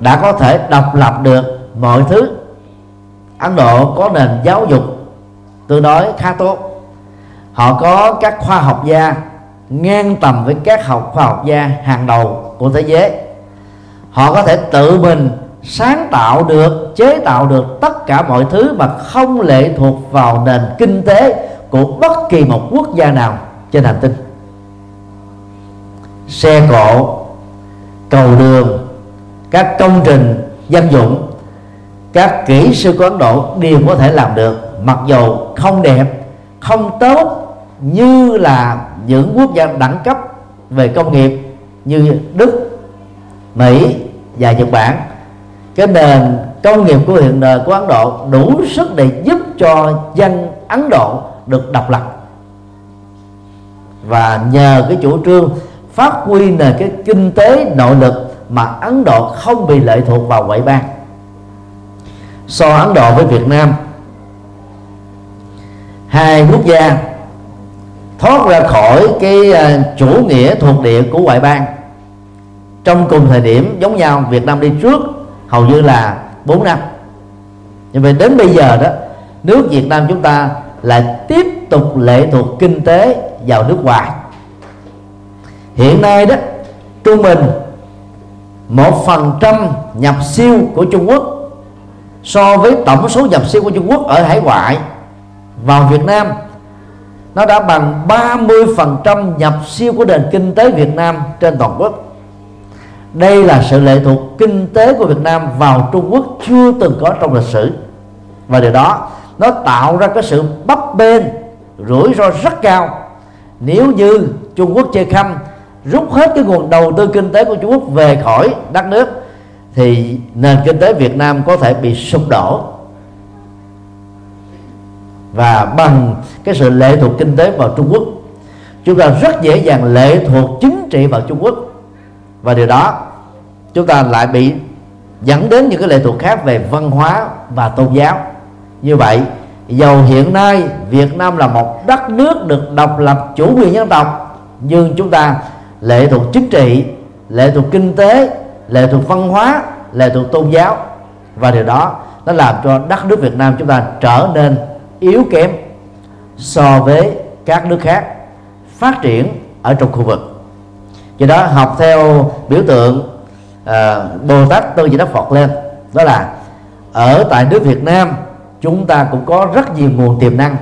đã có thể độc lập được mọi thứ. Ấn Độ có nền giáo dục tương đối khá tốt. Họ có các khoa học gia ngang tầm với các học khoa học gia hàng đầu của thế giới. Họ có thể tự mình sáng tạo được chế tạo được tất cả mọi thứ mà không lệ thuộc vào nền kinh tế của bất kỳ một quốc gia nào trên hành tinh. Xe cộ cầu đường các công trình dân dụng các kỹ sư của Ấn Độ đều có thể làm được mặc dù không đẹp không tốt như là những quốc gia đẳng cấp về công nghiệp như Đức, Mỹ và Nhật Bản cái nền công nghiệp của hiện đời của Ấn Độ đủ sức để giúp cho dân Ấn Độ được độc lập. Và nhờ cái chủ trương phát huy nền cái kinh tế nội lực mà Ấn Độ không bị lệ thuộc vào ngoại bang. So Ấn Độ với Việt Nam, hai quốc gia thoát ra khỏi cái à, chủ nghĩa thuộc địa của ngoại bang. Trong cùng thời điểm giống nhau, Việt Nam đi trước hầu như là 4 năm. Nhưng mà đến bây giờ đó, nước Việt Nam chúng ta lại tiếp tục lệ thuộc kinh tế vào nước ngoài. Hiện nay đó, trung bình một phần trăm nhập siêu của Trung Quốc so với tổng số nhập siêu của Trung Quốc ở hải ngoại vào Việt Nam, nó đã bằng 30% nhập siêu của nền kinh tế Việt Nam trên toàn quốc đây là sự lệ thuộc kinh tế của Việt Nam vào Trung Quốc chưa từng có trong lịch sử. Và điều đó, nó tạo ra cái sự bấp bênh, rủi ro rất cao. Nếu như Trung Quốc chơi khăm, rút hết cái nguồn đầu tư kinh tế của Trung Quốc về khỏi đất nước, thì nền kinh tế Việt Nam có thể bị sụp đổ. Và bằng cái sự lệ thuộc kinh tế vào Trung Quốc, chúng ta rất dễ dàng lệ thuộc chính trị vào Trung Quốc và điều đó, chúng ta lại bị dẫn đến những cái lệ thuộc khác về văn hóa và tôn giáo. Như vậy, dầu hiện nay Việt Nam là một đất nước được độc lập chủ quyền dân tộc, nhưng chúng ta lệ thuộc chính trị, lệ thuộc kinh tế, lệ thuộc văn hóa, lệ thuộc tôn giáo. Và điều đó, nó làm cho đất nước Việt Nam chúng ta trở nên yếu kém so với các nước khác phát triển ở trong khu vực do đó học theo biểu tượng uh, Bồ Tát Tôn Di Đắc Phật lên. Đó là ở tại nước Việt Nam chúng ta cũng có rất nhiều nguồn tiềm năng.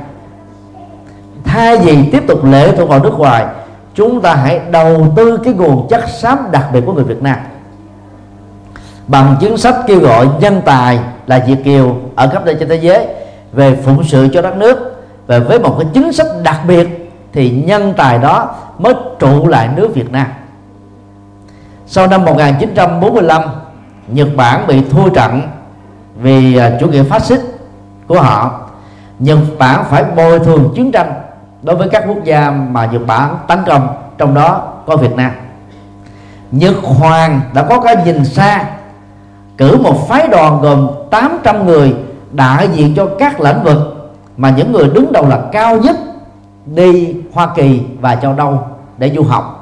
Thay vì tiếp tục lệ thuộc vào nước ngoài chúng ta hãy đầu tư cái nguồn chất xám đặc biệt của người Việt Nam. Bằng chính sách kêu gọi nhân tài là Việt kiều ở khắp nơi trên thế giới về phụng sự cho đất nước và với một cái chính sách đặc biệt thì nhân tài đó mới trụ lại nước Việt Nam sau năm 1945 Nhật Bản bị thua trận vì à, chủ nghĩa phát xít của họ. Nhật Bản phải bồi thường chiến tranh đối với các quốc gia mà Nhật Bản tấn công, trong đó có Việt Nam. Nhật Hoàng đã có cái nhìn xa, cử một phái đoàn gồm 800 người đại diện cho các lĩnh vực mà những người đứng đầu là cao nhất, đi Hoa Kỳ và châu Âu để du học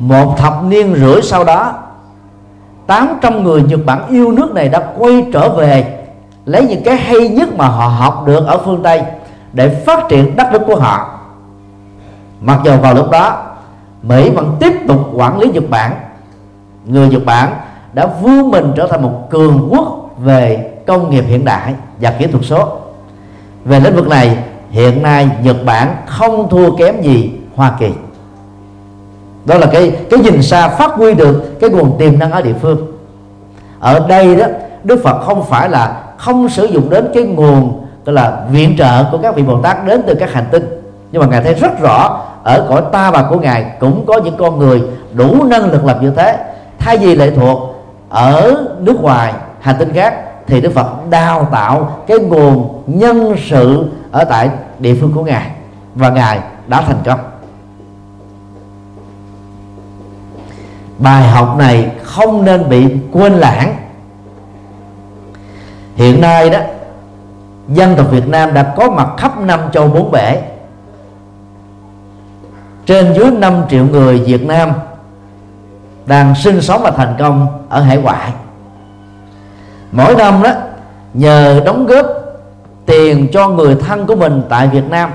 một thập niên rưỡi sau đó 800 người Nhật Bản yêu nước này đã quay trở về, lấy những cái hay nhất mà họ học được ở phương Tây để phát triển đất nước của họ. Mặc dù vào lúc đó, Mỹ vẫn tiếp tục quản lý Nhật Bản, người Nhật Bản đã vươn mình trở thành một cường quốc về công nghiệp hiện đại và kỹ thuật số. Về lĩnh vực này, hiện nay Nhật Bản không thua kém gì Hoa Kỳ đó là cái cái nhìn xa phát huy được cái nguồn tiềm năng ở địa phương. Ở đây đó, Đức Phật không phải là không sử dụng đến cái nguồn gọi là viện trợ của các vị bồ tát đến từ các hành tinh. Nhưng mà ngài thấy rất rõ, ở cõi ta bà của ngài cũng có những con người đủ năng lực làm như thế. Thay vì lệ thuộc ở nước ngoài, hành tinh khác, thì đức phật đào tạo cái nguồn nhân sự ở tại địa phương của ngài. Và ngài đã thành công. Bài học này không nên bị quên lãng. Hiện nay đó, dân tộc Việt Nam đã có mặt khắp năm châu bốn bể. Trên dưới 5 triệu người Việt Nam đang sinh sống và thành công ở hải ngoại. Mỗi năm đó, nhờ đóng góp tiền cho người thân của mình tại Việt Nam,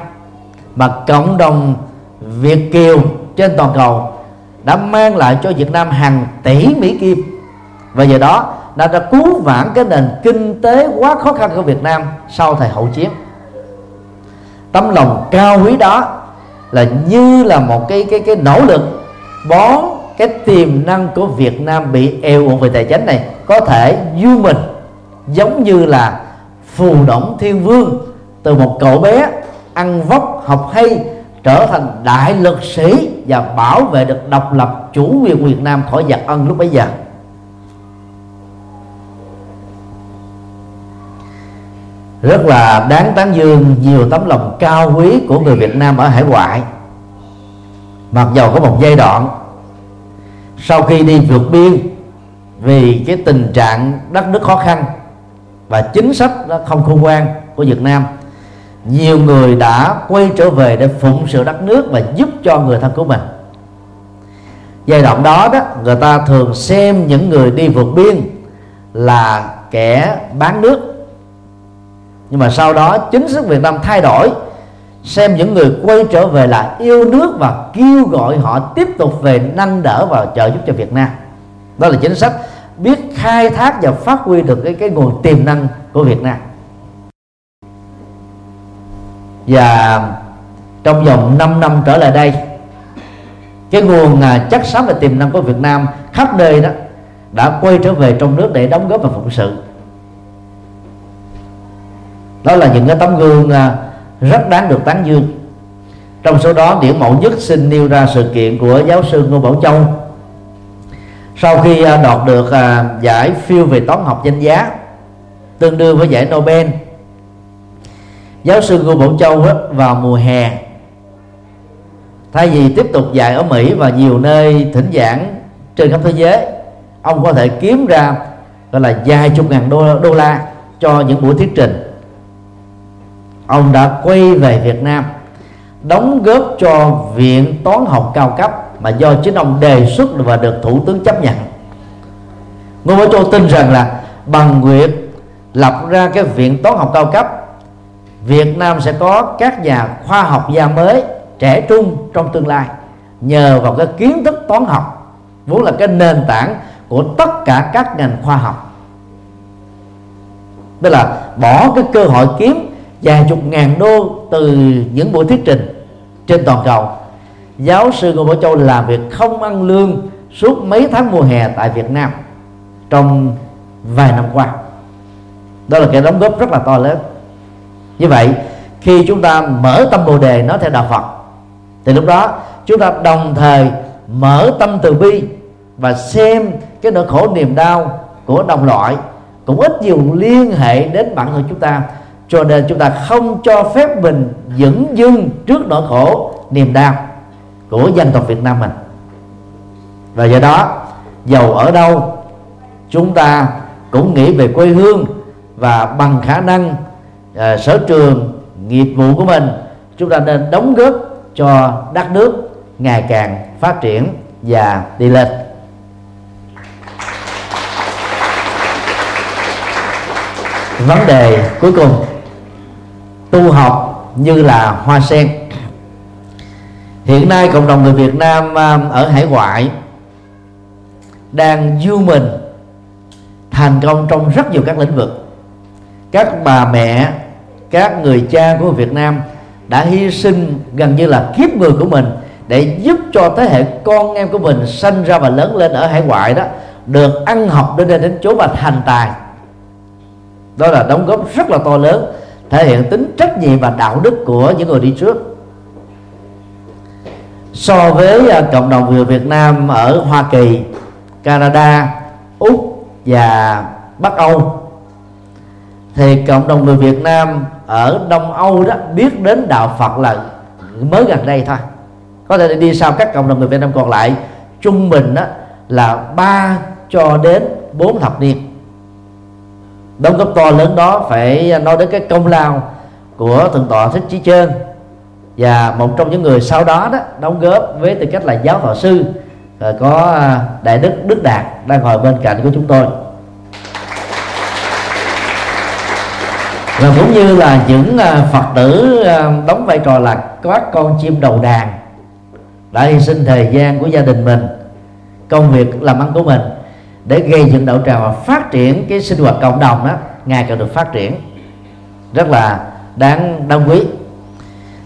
mà cộng đồng Việt kiều trên toàn cầu đã mang lại cho Việt Nam hàng tỷ Mỹ Kim. Và giờ đó đã đã cứu vãn cái nền kinh tế quá khó khăn của Việt Nam sau thời hậu chiến. Tấm lòng cao quý đó là như là một cái cái cái nỗ lực bón cái tiềm năng của Việt Nam bị eo uột về tài chính này. Có thể du mình, giống như là phù động thiên vương, từ một cậu bé ăn vóc học hay trở thành đại lực sĩ và bảo vệ được độc lập chủ quyền Việt Nam khỏi giặc ân lúc bấy giờ. Rất là đáng tán dương nhiều tấm lòng cao quý của người Việt Nam ở hải ngoại. Mặc dầu có một giai đoạn sau khi đi vượt biên vì cái tình trạng đất nước khó khăn và chính sách nó không khôn ngoan của Việt Nam nhiều người đã quay trở về để phụng sự đất nước và giúp cho người thân của mình. Giai đoạn đó đó, người ta thường xem những người đi vượt biên là kẻ bán nước. Nhưng mà sau đó chính sách Việt Nam thay đổi, xem những người quay trở về là yêu nước và kêu gọi họ tiếp tục về nâng đỡ và trợ giúp cho Việt Nam. Đó là chính sách biết khai thác và phát huy được cái cái nguồn tiềm năng của Việt Nam và trong vòng 5 năm trở lại đây, cái nguồn chất xám và tiềm năng của Việt Nam khắp nơi đó đã quay trở về trong nước để đóng góp vào phụng sự. Đó là những cái tấm gương à, rất đáng được tán dương. Trong số đó, điển mẫu nhất xin nêu ra sự kiện của giáo sư Ngô Bảo Châu. Sau khi à, đoạt được à, giải phiêu về toán học danh giá, tương đương với giải Nobel giáo sư Ngô Bảo Châu á, vào mùa hè. Thay vì tiếp tục dạy ở Mỹ và nhiều nơi thỉnh giảng trên khắp thế giới ông có thể kiếm ra gọi là vài chục ngàn đô, đô la cho những buổi thuyết trình. Ông đã quay về Việt Nam đóng góp cho viện toán học cao cấp mà do chính ông đề xuất và được thủ tướng chấp nhận. Ngô Bảo Châu tin rằng là bằng việc lập ra cái viện toán học cao cấp Việt Nam sẽ có các nhà khoa học gia mới, trẻ trung trong tương lai. Nhờ vào cái kiến thức toán học, vốn là cái nền tảng của tất cả các ngành khoa học. Tức là bỏ cái cơ hội kiếm vài chục ngàn đô từ những buổi thuyết trình trên toàn cầu. Giáo sư Ngô Bảo Châu làm việc không ăn lương suốt mấy tháng mùa hè tại Việt Nam trong vài năm qua. Đó là cái đóng góp rất là to lớn như vậy, khi chúng ta mở tâm bồ đề nó theo đạo phật, thì lúc đó chúng ta đồng thời mở tâm từ bi và xem cái nỗi khổ niềm đau của đồng loại cũng ít nhiều liên hệ đến bản thân chúng ta. Cho nên chúng ta không cho phép mình dững dưng trước nỗi khổ niềm đau của dân tộc Việt Nam mình. Và do đó giàu ở đâu, chúng ta cũng nghĩ về quê hương và bằng khả năng à, sở trường nghiệp vụ của mình chúng ta nên đóng góp cho đất nước ngày càng phát triển và đi lên. Vấn đề cuối cùng tu học như là hoa sen. Hiện nay cộng đồng người Việt Nam um, ở hải ngoại đang du mình thành công trong rất nhiều các lĩnh vực. Các bà mẹ các người cha của Việt Nam đã hy sinh gần như là kiếp người của mình để giúp cho thế hệ con em của mình sinh ra và lớn lên ở hải ngoại đó được ăn học đến đây đến chỗ và thành tài. Đó là đóng góp rất là to lớn thể hiện tính trách nhiệm và đạo đức của những người đi trước. So với à, cộng đồng người Việt Nam ở Hoa Kỳ, Canada, Úc và Bắc Âu thì cộng đồng người Việt Nam ở Đông Âu đó biết đến đạo Phật là mới gần đây thôi. Có thể đi sau các cộng đồng người Việt Nam còn lại, trung bình đó là 3 cho đến 4 thập niên. Đóng góp to lớn đó phải nói đến cái công lao của thượng tọa thích chí trơn. Và một trong những người sau đó đó đóng góp với tư cách là giáo thọ sư à, có à, đại đức đức đạt đang ngồi bên cạnh của chúng tôi. Và cũng như là những à, phật tử à, đóng vai trò là các con chim đầu đàn đã hy sinh thời gian của gia đình mình, công việc làm ăn của mình để gây dựng đạo tràng và phát triển cái sinh hoạt cộng đồng đó, ngày càng được phát triển. Rất là đáng đáng quý.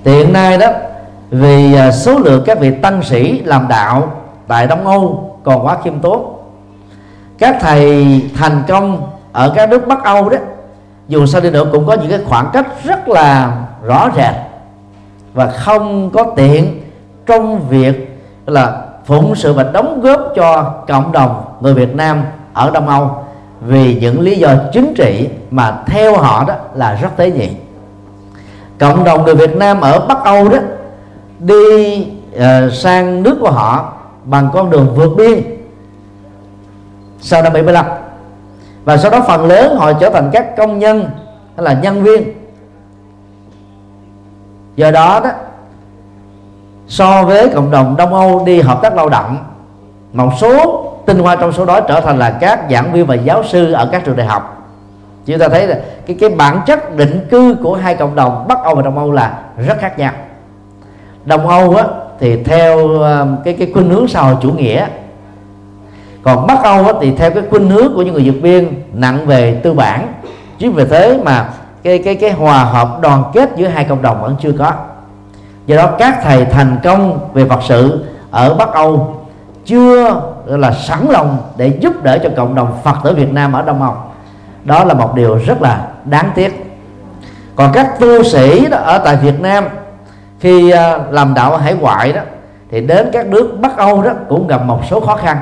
Thì hiện nay đó, vì à, số lượng các vị tăng sĩ làm đạo tại Đông Âu còn quá khiêm tốn, các thầy thành công ở các nước Bắc Âu đó dù sao đi nữa cũng có những cái khoảng cách rất là rõ rệt và không có tiện trong việc là phụng sự và đóng góp cho cộng đồng người Việt Nam ở Đông Âu vì những lý do chính trị mà theo họ đó là rất tế nhị. Cộng đồng người Việt Nam ở Bắc Âu đó đi uh, sang nước của họ bằng con đường vượt biên. Sau năm 75 và sau đó phần lớn họ trở thành các công nhân hay là nhân viên. Do đó đó so với cộng đồng Đông Âu đi hợp tác lao động một số tinh hoa trong số đó trở thành là các giảng viên và giáo sư ở các trường đại học. Chúng ta thấy là cái cái bản chất định cư của hai cộng đồng Bắc Âu và Đông Âu là rất khác nhau. Đông Âu á, thì theo ờ, cái cái khuynh hướng xã hội chủ nghĩa còn Bắc Âu thì theo cái khuynh hướng của những người dược viên nặng về tư bản chính vì thế mà cái cái cái hòa hợp đoàn kết giữa hai cộng đồng vẫn chưa có. Do đó các thầy thành công về Phật sự ở Bắc Âu chưa là sẵn lòng để giúp đỡ cho cộng đồng Phật tử Việt Nam ở Đông Âu. Đó là một điều rất là đáng tiếc. Còn các tu sĩ đó ở tại Việt Nam, khi à, làm đạo hải ngoại đó, thì đến các nước Bắc Âu đó cũng gặp một số khó khăn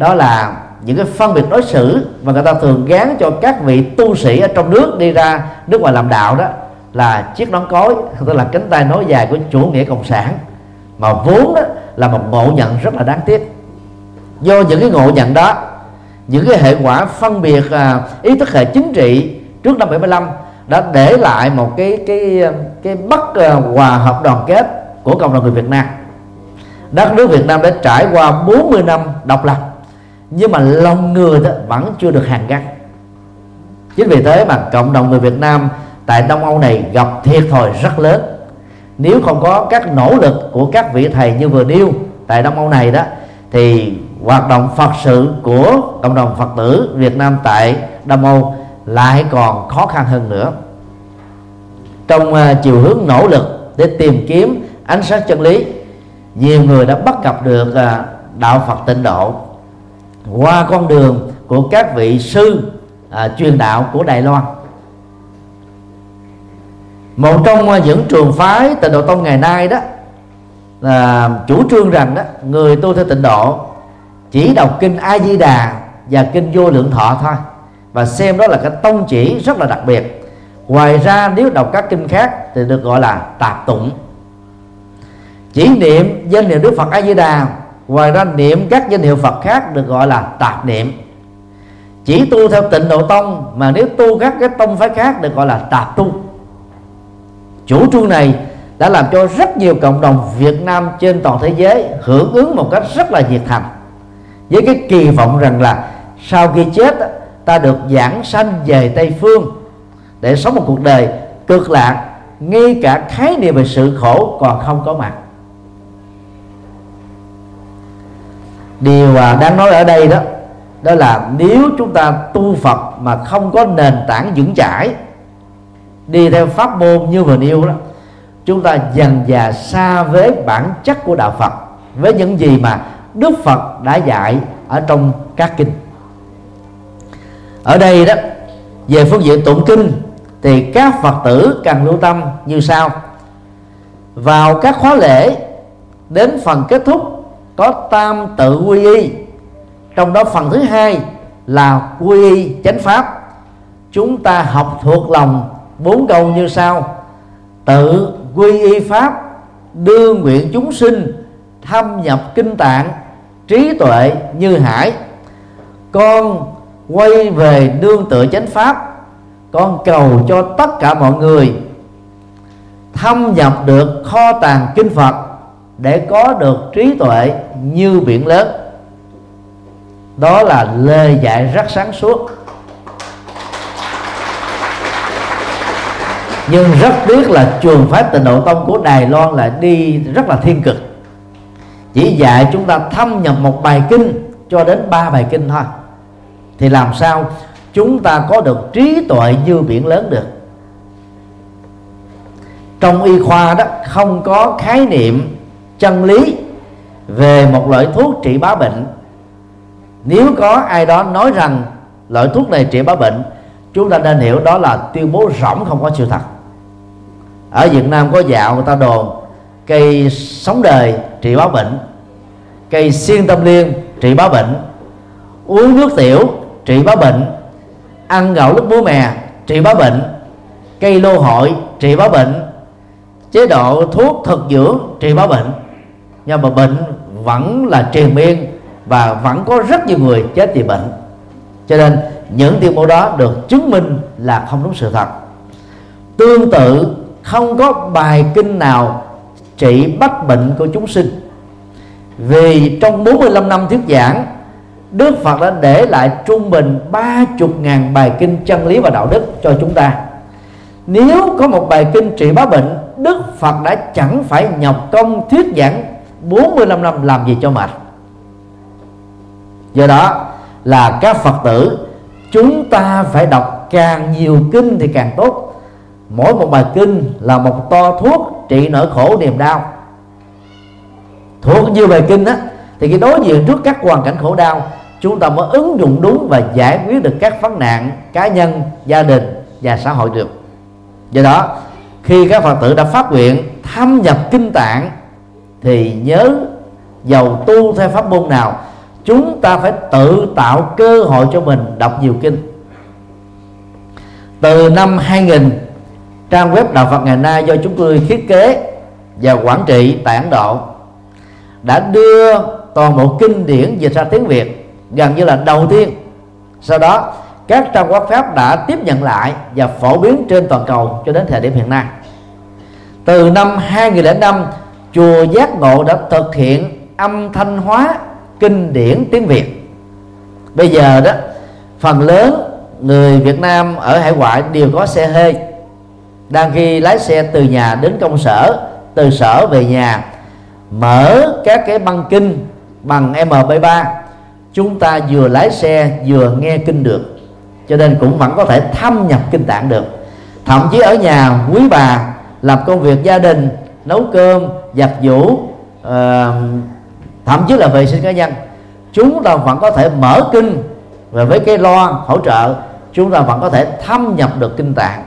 đó là những cái phân biệt đối xử mà người ta thường gán cho các vị tu sĩ ở trong nước đi ra nước ngoài làm đạo đó là chiếc nón cối, tức là cánh tay nối dài của chủ nghĩa cộng sản. Mà vốn đó là một ngộ nhận rất là đáng tiếc. Do những cái ngộ nhận đó, những cái hệ quả phân biệt à, ý thức hệ chính trị trước năm 75 đã để lại một cái cái cái bất à, hòa hợp đoàn kết của cộng đồng người Việt Nam. Đất nước Việt Nam đã trải qua 40 năm độc lập nhưng mà lòng người đó vẫn chưa được hàn gắn. Chính vì thế mà cộng đồng người Việt Nam tại Đông Âu này gặp thiệt thòi rất lớn. Nếu không có các nỗ lực của các vị thầy như vừa nêu tại Đông Âu này đó, thì hoạt động Phật sự của cộng đồng Phật tử Việt Nam tại Đông Âu lại còn khó khăn hơn nữa. Trong à, chiều hướng nỗ lực để tìm kiếm ánh sáng chân lý, nhiều người đã bắt gặp được à, đạo Phật tịnh độ qua con đường của các vị sư à, truyền đạo của Đài Loan. Một trong à, những trường phái tịnh độ tông ngày nay đó là chủ trương rằng đó người tu theo tịnh độ chỉ đọc kinh a di đà và kinh vô lượng thọ thôi và xem đó là cái tông chỉ rất là đặc biệt. Ngoài ra nếu đọc các kinh khác thì được gọi là tạp tụng. Chỉ niệm danh hiệu đức phật a di đà ngoài ra, niệm các danh hiệu phật khác được gọi là tạp niệm. Chỉ tu theo tịnh độ tông, mà nếu tu các cái tông phái khác được gọi là tạp tu. Chủ trương này đã làm cho rất nhiều cộng đồng Việt Nam trên toàn thế giới hưởng ứng một cách rất là nhiệt thành, với cái kỳ vọng rằng là sau khi chết ta được giảng sanh về tây phương để sống một cuộc đời cực lạc, ngay cả khái niệm về sự khổ còn không có mặt. Điều à, đáng nói ở đây đó đó là nếu chúng ta tu Phật mà không có nền tảng vững chãi đi theo pháp môn như vừa nêu đó chúng ta dần dà xa với bản chất của đạo Phật với những gì mà Đức Phật đã dạy ở trong các kinh. Ở đây đó về phương diện tụng kinh thì các phật tử cần lưu tâm như sau. Vào các khóa lễ đến phần kết thúc có tam tự quy y. Trong đó phần thứ hai là quy y chánh pháp. Chúng ta học thuộc lòng bốn câu như sau. Tự quy y pháp, đưa nguyện chúng sinh, thâm nhập kinh tạng, trí tuệ như hải. Con quay về nương tựa chánh pháp. Con cầu cho tất cả mọi người thâm nhập được kho tàng kinh phật để có được trí tuệ như biển lớn. Đó là lời dạy rất sáng suốt. Nhưng rất tiếc là trường phái tịnh độ tông của đài loan lại đi rất là thiên cực. Chỉ dạy chúng ta thâm nhập một bài kinh cho đến ba bài kinh thôi. Thì làm sao chúng ta có được trí tuệ như biển lớn được? Trong y khoa đó không có khái niệm chân lý về một loại thuốc trị bá bệnh. Nếu có ai đó nói rằng loại thuốc này trị bá bệnh, chúng ta nên hiểu đó là tuyên bố rỗng không có sự thật. Ở Việt Nam có dạo người ta đồn, cây sống đời trị bá bệnh, cây xiên tâm liên trị bá bệnh, uống nước tiểu trị bá bệnh, ăn gạo lúc búa mè trị bá bệnh, cây lô hội trị bá bệnh, chế độ thuốc thực dưỡng trị bá bệnh nhưng mà bệnh vẫn là triền miên và vẫn có rất nhiều người chết vì bệnh. Cho nên những tuyên bố đó được chứng minh là không đúng sự thật. Tương tự, không có bài kinh nào trị bách bệnh của chúng sinh. Vì trong 45 năm thuyết giảng, Đức Phật đã để lại trung bình ba chục ngàn bài kinh chân lý và đạo đức cho chúng ta. Nếu có một bài kinh trị bá bệnh, Đức Phật đã chẳng phải nhọc công thuyết giảng 45 năm làm gì cho mệt. Do đó là các Phật tử, Chúng ta phải đọc càng nhiều kinh thì càng tốt. Mỗi một bài kinh là một to thuốc trị nỗi khổ niềm đau. Thuộc như bài kinh á, thì khi đối diện trước các hoàn cảnh khổ đau, chúng ta mới ứng dụng đúng và giải quyết được các vấn nạn cá nhân, gia đình và xã hội được. Do đó, khi các phật tử đã phát nguyện thâm nhập kinh tạng thì nhớ giàu tu theo pháp môn nào, chúng ta phải tự tạo cơ hội cho mình đọc nhiều kinh. Từ năm 2000 trang web đạo Phật ngày nay do chúng tôi thiết kế và quản trị tại Ấn Độ đã đưa toàn bộ kinh điển dịch ra tiếng Việt, gần như là đầu tiên. Sau đó, các trang web pháp đã tiếp nhận lại và phổ biến trên toàn cầu cho đến thời điểm hiện nay. Từ năm 2005 chùa Giác Ngộ đã thực hiện âm thanh hóa kinh điển tiếng Việt. Bây giờ đó, phần lớn người Việt Nam ở hải ngoại đều có xe hơi. Đang khi lái xe từ nhà đến công sở, từ sở về nhà, mở các cái băng kinh bằng MP3 chúng ta vừa lái xe vừa nghe kinh được. Cho nên cũng vẫn có thể thâm nhập kinh tạng được. Thậm chí ở nhà quý bà làm công việc gia đình nấu cơm giặt giũ uh, thậm chí là vệ sinh cá nhân. Chúng ta vẫn có thể mở kinh và với cái lo hỗ trợ chúng ta vẫn có thể thâm nhập được kinh tạng.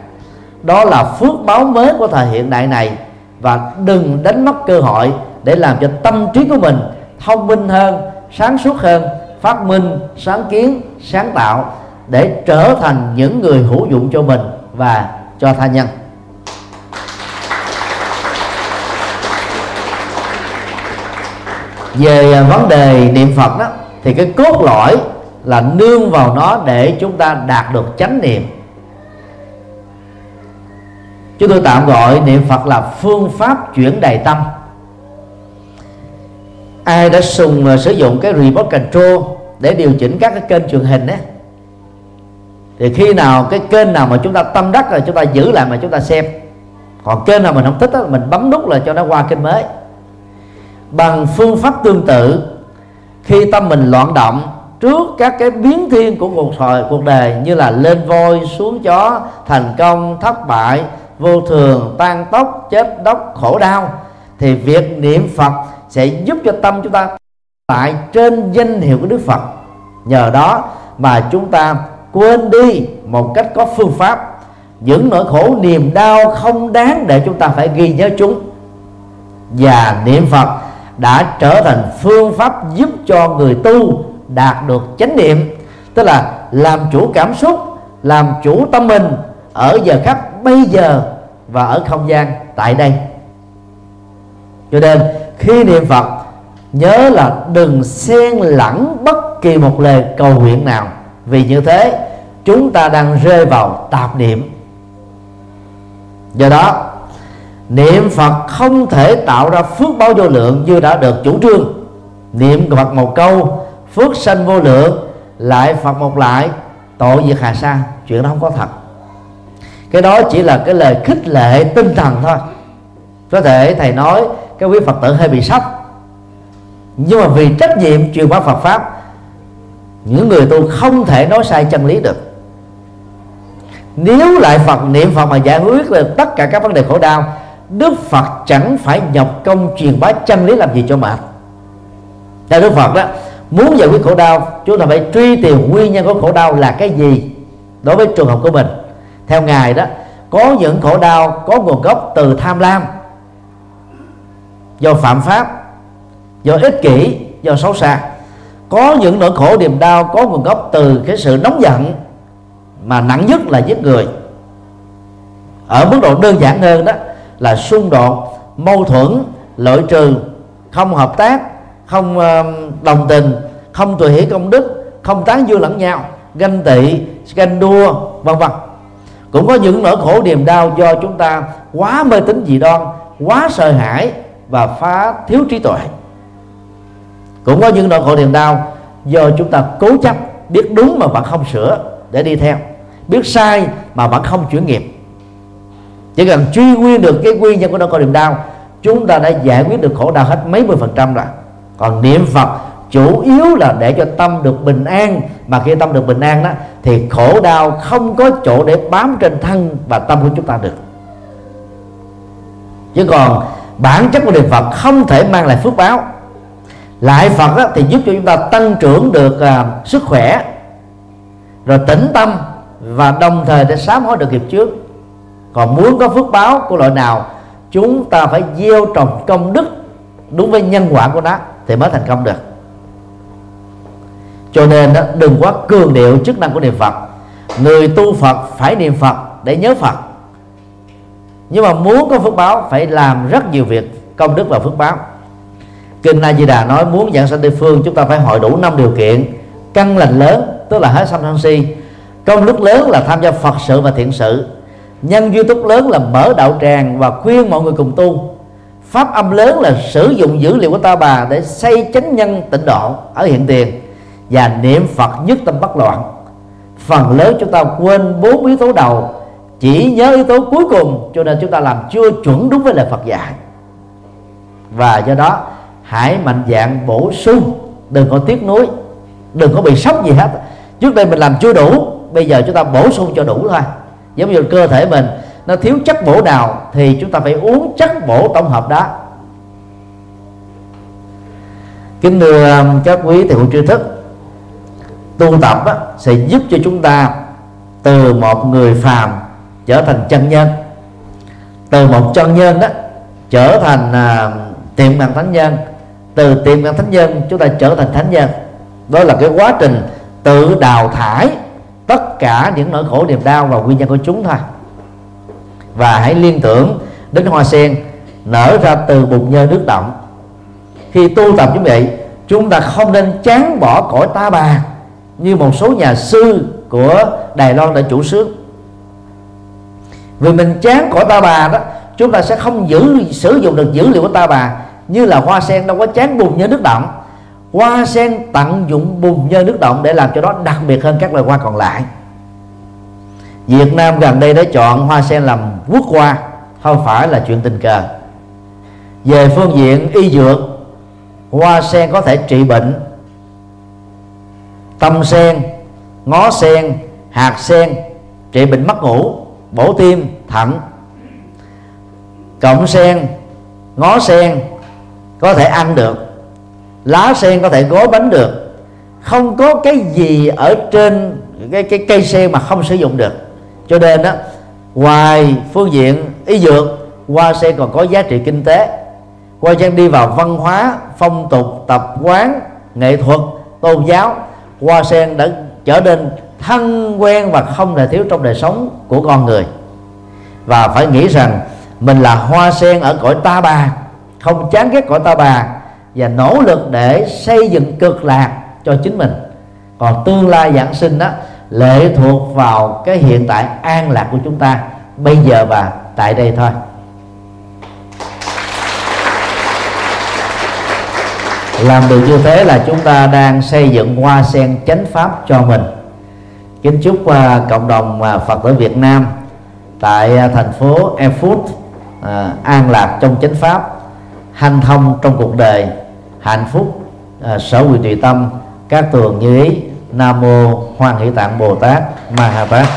Đó là phước báo mới của thời hiện đại này và đừng đánh mất cơ hội để làm cho tâm trí của mình thông minh hơn sáng suốt hơn phát minh sáng kiến sáng tạo để trở thành những người hữu dụng cho mình và cho tha nhân. Về à, vấn đề niệm phật đó thì cái cốt lõi là nương vào nó để chúng ta đạt được chánh niệm. Chúng tôi tạm gọi niệm phật là phương pháp chuyển đầy tâm. Ai đã dùng à, sử dụng cái remote control để điều chỉnh các cái kênh truyền hình ấy thì khi nào cái kênh nào mà chúng ta tâm đắc rồi chúng ta giữ lại mà chúng ta xem. Còn kênh nào mình không thích đó, mình bấm nút là cho nó qua kênh mới bằng phương pháp tương tự. Khi tâm mình loạn động, trước các cái biến thiên của cuộc thời, cuộc đời như là lên voi xuống chó, thành công, thất bại, vô thường, tan tốc chết đốc, khổ đau, thì việc niệm phật sẽ giúp cho tâm chúng ta lại trên danh hiệu của Đức Phật. Nhờ đó mà chúng ta quên đi một cách có phương pháp. Những nỗi khổ, niềm đau không đáng để chúng ta phải ghi nhớ chúng. Và niệm phật đã trở thành phương pháp giúp cho người tu đạt được chánh niệm. Tức là làm chủ cảm xúc, làm chủ tâm mình ở giờ khắc bây giờ và ở không gian tại đây. Cho nên, khi niệm phật, nhớ là đừng xen lẫn bất kỳ một lời cầu nguyện nào. Vì như thế, chúng ta đang rơi vào tạp niệm. Do đó niệm phật không thể tạo ra phước báo vô lượng như đã được chủ trương. Niệm phật một câu, phước sanh vô lượng, lại phật một lại, tội diệt hà sa, chuyện đó không có thật. Cái đó chỉ là cái lời khích lệ tinh thần thôi. Có thể thầy nói, cái quý phật tử hơi bị sốc. Nhưng mà vì trách nhiệm truyền bá Phật pháp, những người tu không thể nói sai chân lý được. Nếu lại Phật niệm Phật mà giải quyết được tất cả các vấn đề khổ đau Đức Phật chẳng phải nhập công truyền bá chân lý làm gì cho mệt. Theo Đức Phật đó, muốn giải quyết khổ đau, chúng ta phải truy tìm nguyên nhân của khổ đau là cái gì đối với trường hợp của mình. Theo ngài đó, có những khổ đau có nguồn gốc từ tham lam, do phạm pháp, do ích kỷ, do xấu xa. Có những nỗi khổ niềm đau có nguồn gốc từ cái sự nóng giận, mà nặng nhất là giết người. Ở mức độ đơn giản hơn đó là xung đột, mâu thuẫn, lợi trừ, không hợp tác, không ờ, đồng tình, không tùy hỷ công đức, không tán dương lẫn nhau, ganh tị, ganh đua, vân vân. Cũng có những nỗi khổ niềm đau do chúng ta quá mê tín dị đoan, quá sợ hãi và phá thiếu trí tuệ. Cũng có những nỗi khổ niềm đau do chúng ta cố chấp biết đúng mà vẫn không sửa để đi theo, biết sai mà vẫn không chuyển nghiệp chỉ cần truy nguyên được cái nguyên nhân của nỗi khổ niềm đau chúng ta đã giải quyết được khổ đau hết mấy mươi phần trăm rồi. Còn niệm phật chủ yếu là để cho tâm được bình an. Mà khi tâm được bình an đó thì khổ đau không có chỗ để bám trên thân và tâm của chúng ta được. Chứ còn bản chất của niệm phật không thể mang lại phước báo. Lại phật đó, thì giúp cho chúng ta tăng trưởng được à, sức khỏe rồi tĩnh tâm và đồng thời để sám hối được nghiệp trước còn muốn có phước báo của loại nào chúng ta phải gieo trồng công đức đúng với nhân quả của nó thì mới thành công được. Cho nên đó, đừng quá cường điệu chức năng của niệm phật. Người tu phật phải niệm phật để nhớ phật. Nhưng mà muốn có phước báo phải làm rất nhiều việc công đức và phước báo. Kinh A Di Đà nói muốn giảng sanh tây phương chúng ta phải hội đủ năm điều kiện. Căn lành lớn tức là hết sanh sân si. Công đức lớn là tham gia Phật sự và thiện sự nhân duy túc lớn là mở đạo tràng và khuyên mọi người cùng tu. Pháp âm lớn là sử dụng dữ liệu của ta bà để xây chánh nhân tịnh độ ở hiện tiền và niệm Phật nhất tâm bất loạn. Phần lớn chúng ta quên bốn yếu tố đầu, chỉ nhớ yếu tố cuối cùng cho nên chúng ta làm chưa chuẩn đúng với lời Phật dạy. Và do đó, hãy mạnh dạng bổ sung, đừng có tiếc nuối, đừng có bị sốc gì hết. Trước đây mình làm chưa đủ, bây giờ chúng ta bổ sung cho đủ thôi giống như cơ thể mình nó thiếu chất bổ nào thì chúng ta phải uống chất bổ tổng hợp đó. Kính thưa um, các quý thầy hữu tri thức tu tập á, sẽ giúp cho chúng ta từ một người phàm trở thành chân nhân. Từ một chân nhân đó trở thành à, tiệm bằng thánh nhân. Từ tiệm bằng thánh nhân chúng ta trở thành thánh nhân. Đó là cái quá trình tự đào thải tất cả những nỗi khổ, niềm đau và nguyên nhân của chúng thôi. Và hãy liên tưởng đến hoa sen nở ra từ bụng nhơ nước động khi tu tập như vậy, chúng ta không nên chán bỏ cõi ta bà, như một số nhà sư của Đài Loan đã chủ xướng. Vì mình chán cõi ta bà đó, chúng ta sẽ không giữ, sử dụng được dữ liệu của ta bà, như là hoa sen đâu có chán bùn như nước động hoa sen tận dụng bùn nhơ nước động để làm cho nó đặc biệt hơn các loài hoa còn lại. Việt Nam gần đây đã chọn hoa sen làm quốc hoa, không phải là chuyện tình cờ. Về phương diện y dược, hoa sen có thể trị bệnh. Tâm sen, ngó sen, hạt sen, trị bệnh mất ngủ, bổ tim, thận. Cộng sen, ngó sen có thể ăn được lá sen có thể gói bánh được. Không có cái gì ở trên cái cái cây sen mà không sử dụng được. Cho nên đó ngoài phương diện y dược, hoa sen còn có giá trị kinh tế. Hoa sen đi vào văn hóa, phong tục, tập quán, nghệ thuật, tôn giáo, hoa sen đã trở nên thân quen và không thể thiếu trong đời sống của con người. Và phải nghĩ rằng mình là hoa sen ở cõi ta bà, không chán ghét cõi ta bà và nỗ lực để xây dựng cực lạc cho chính mình. Còn tương lai giảng sinh đó lệ thuộc vào cái hiện tại an lạc của chúng ta bây giờ và tại đây thôi. Làm được như thế là chúng ta đang xây dựng hoa sen chánh pháp cho mình. Kính chúc uh, cộng đồng uh, phật tử việt nam tại uh, thành phố erfurt uh, an lạc trong chánh pháp hanh thông trong cuộc đời hạnh phúc à, sở quyền tùy tâm. Các tường như ý nam mô hoan hỷ tạng bồ tát ma ha tát.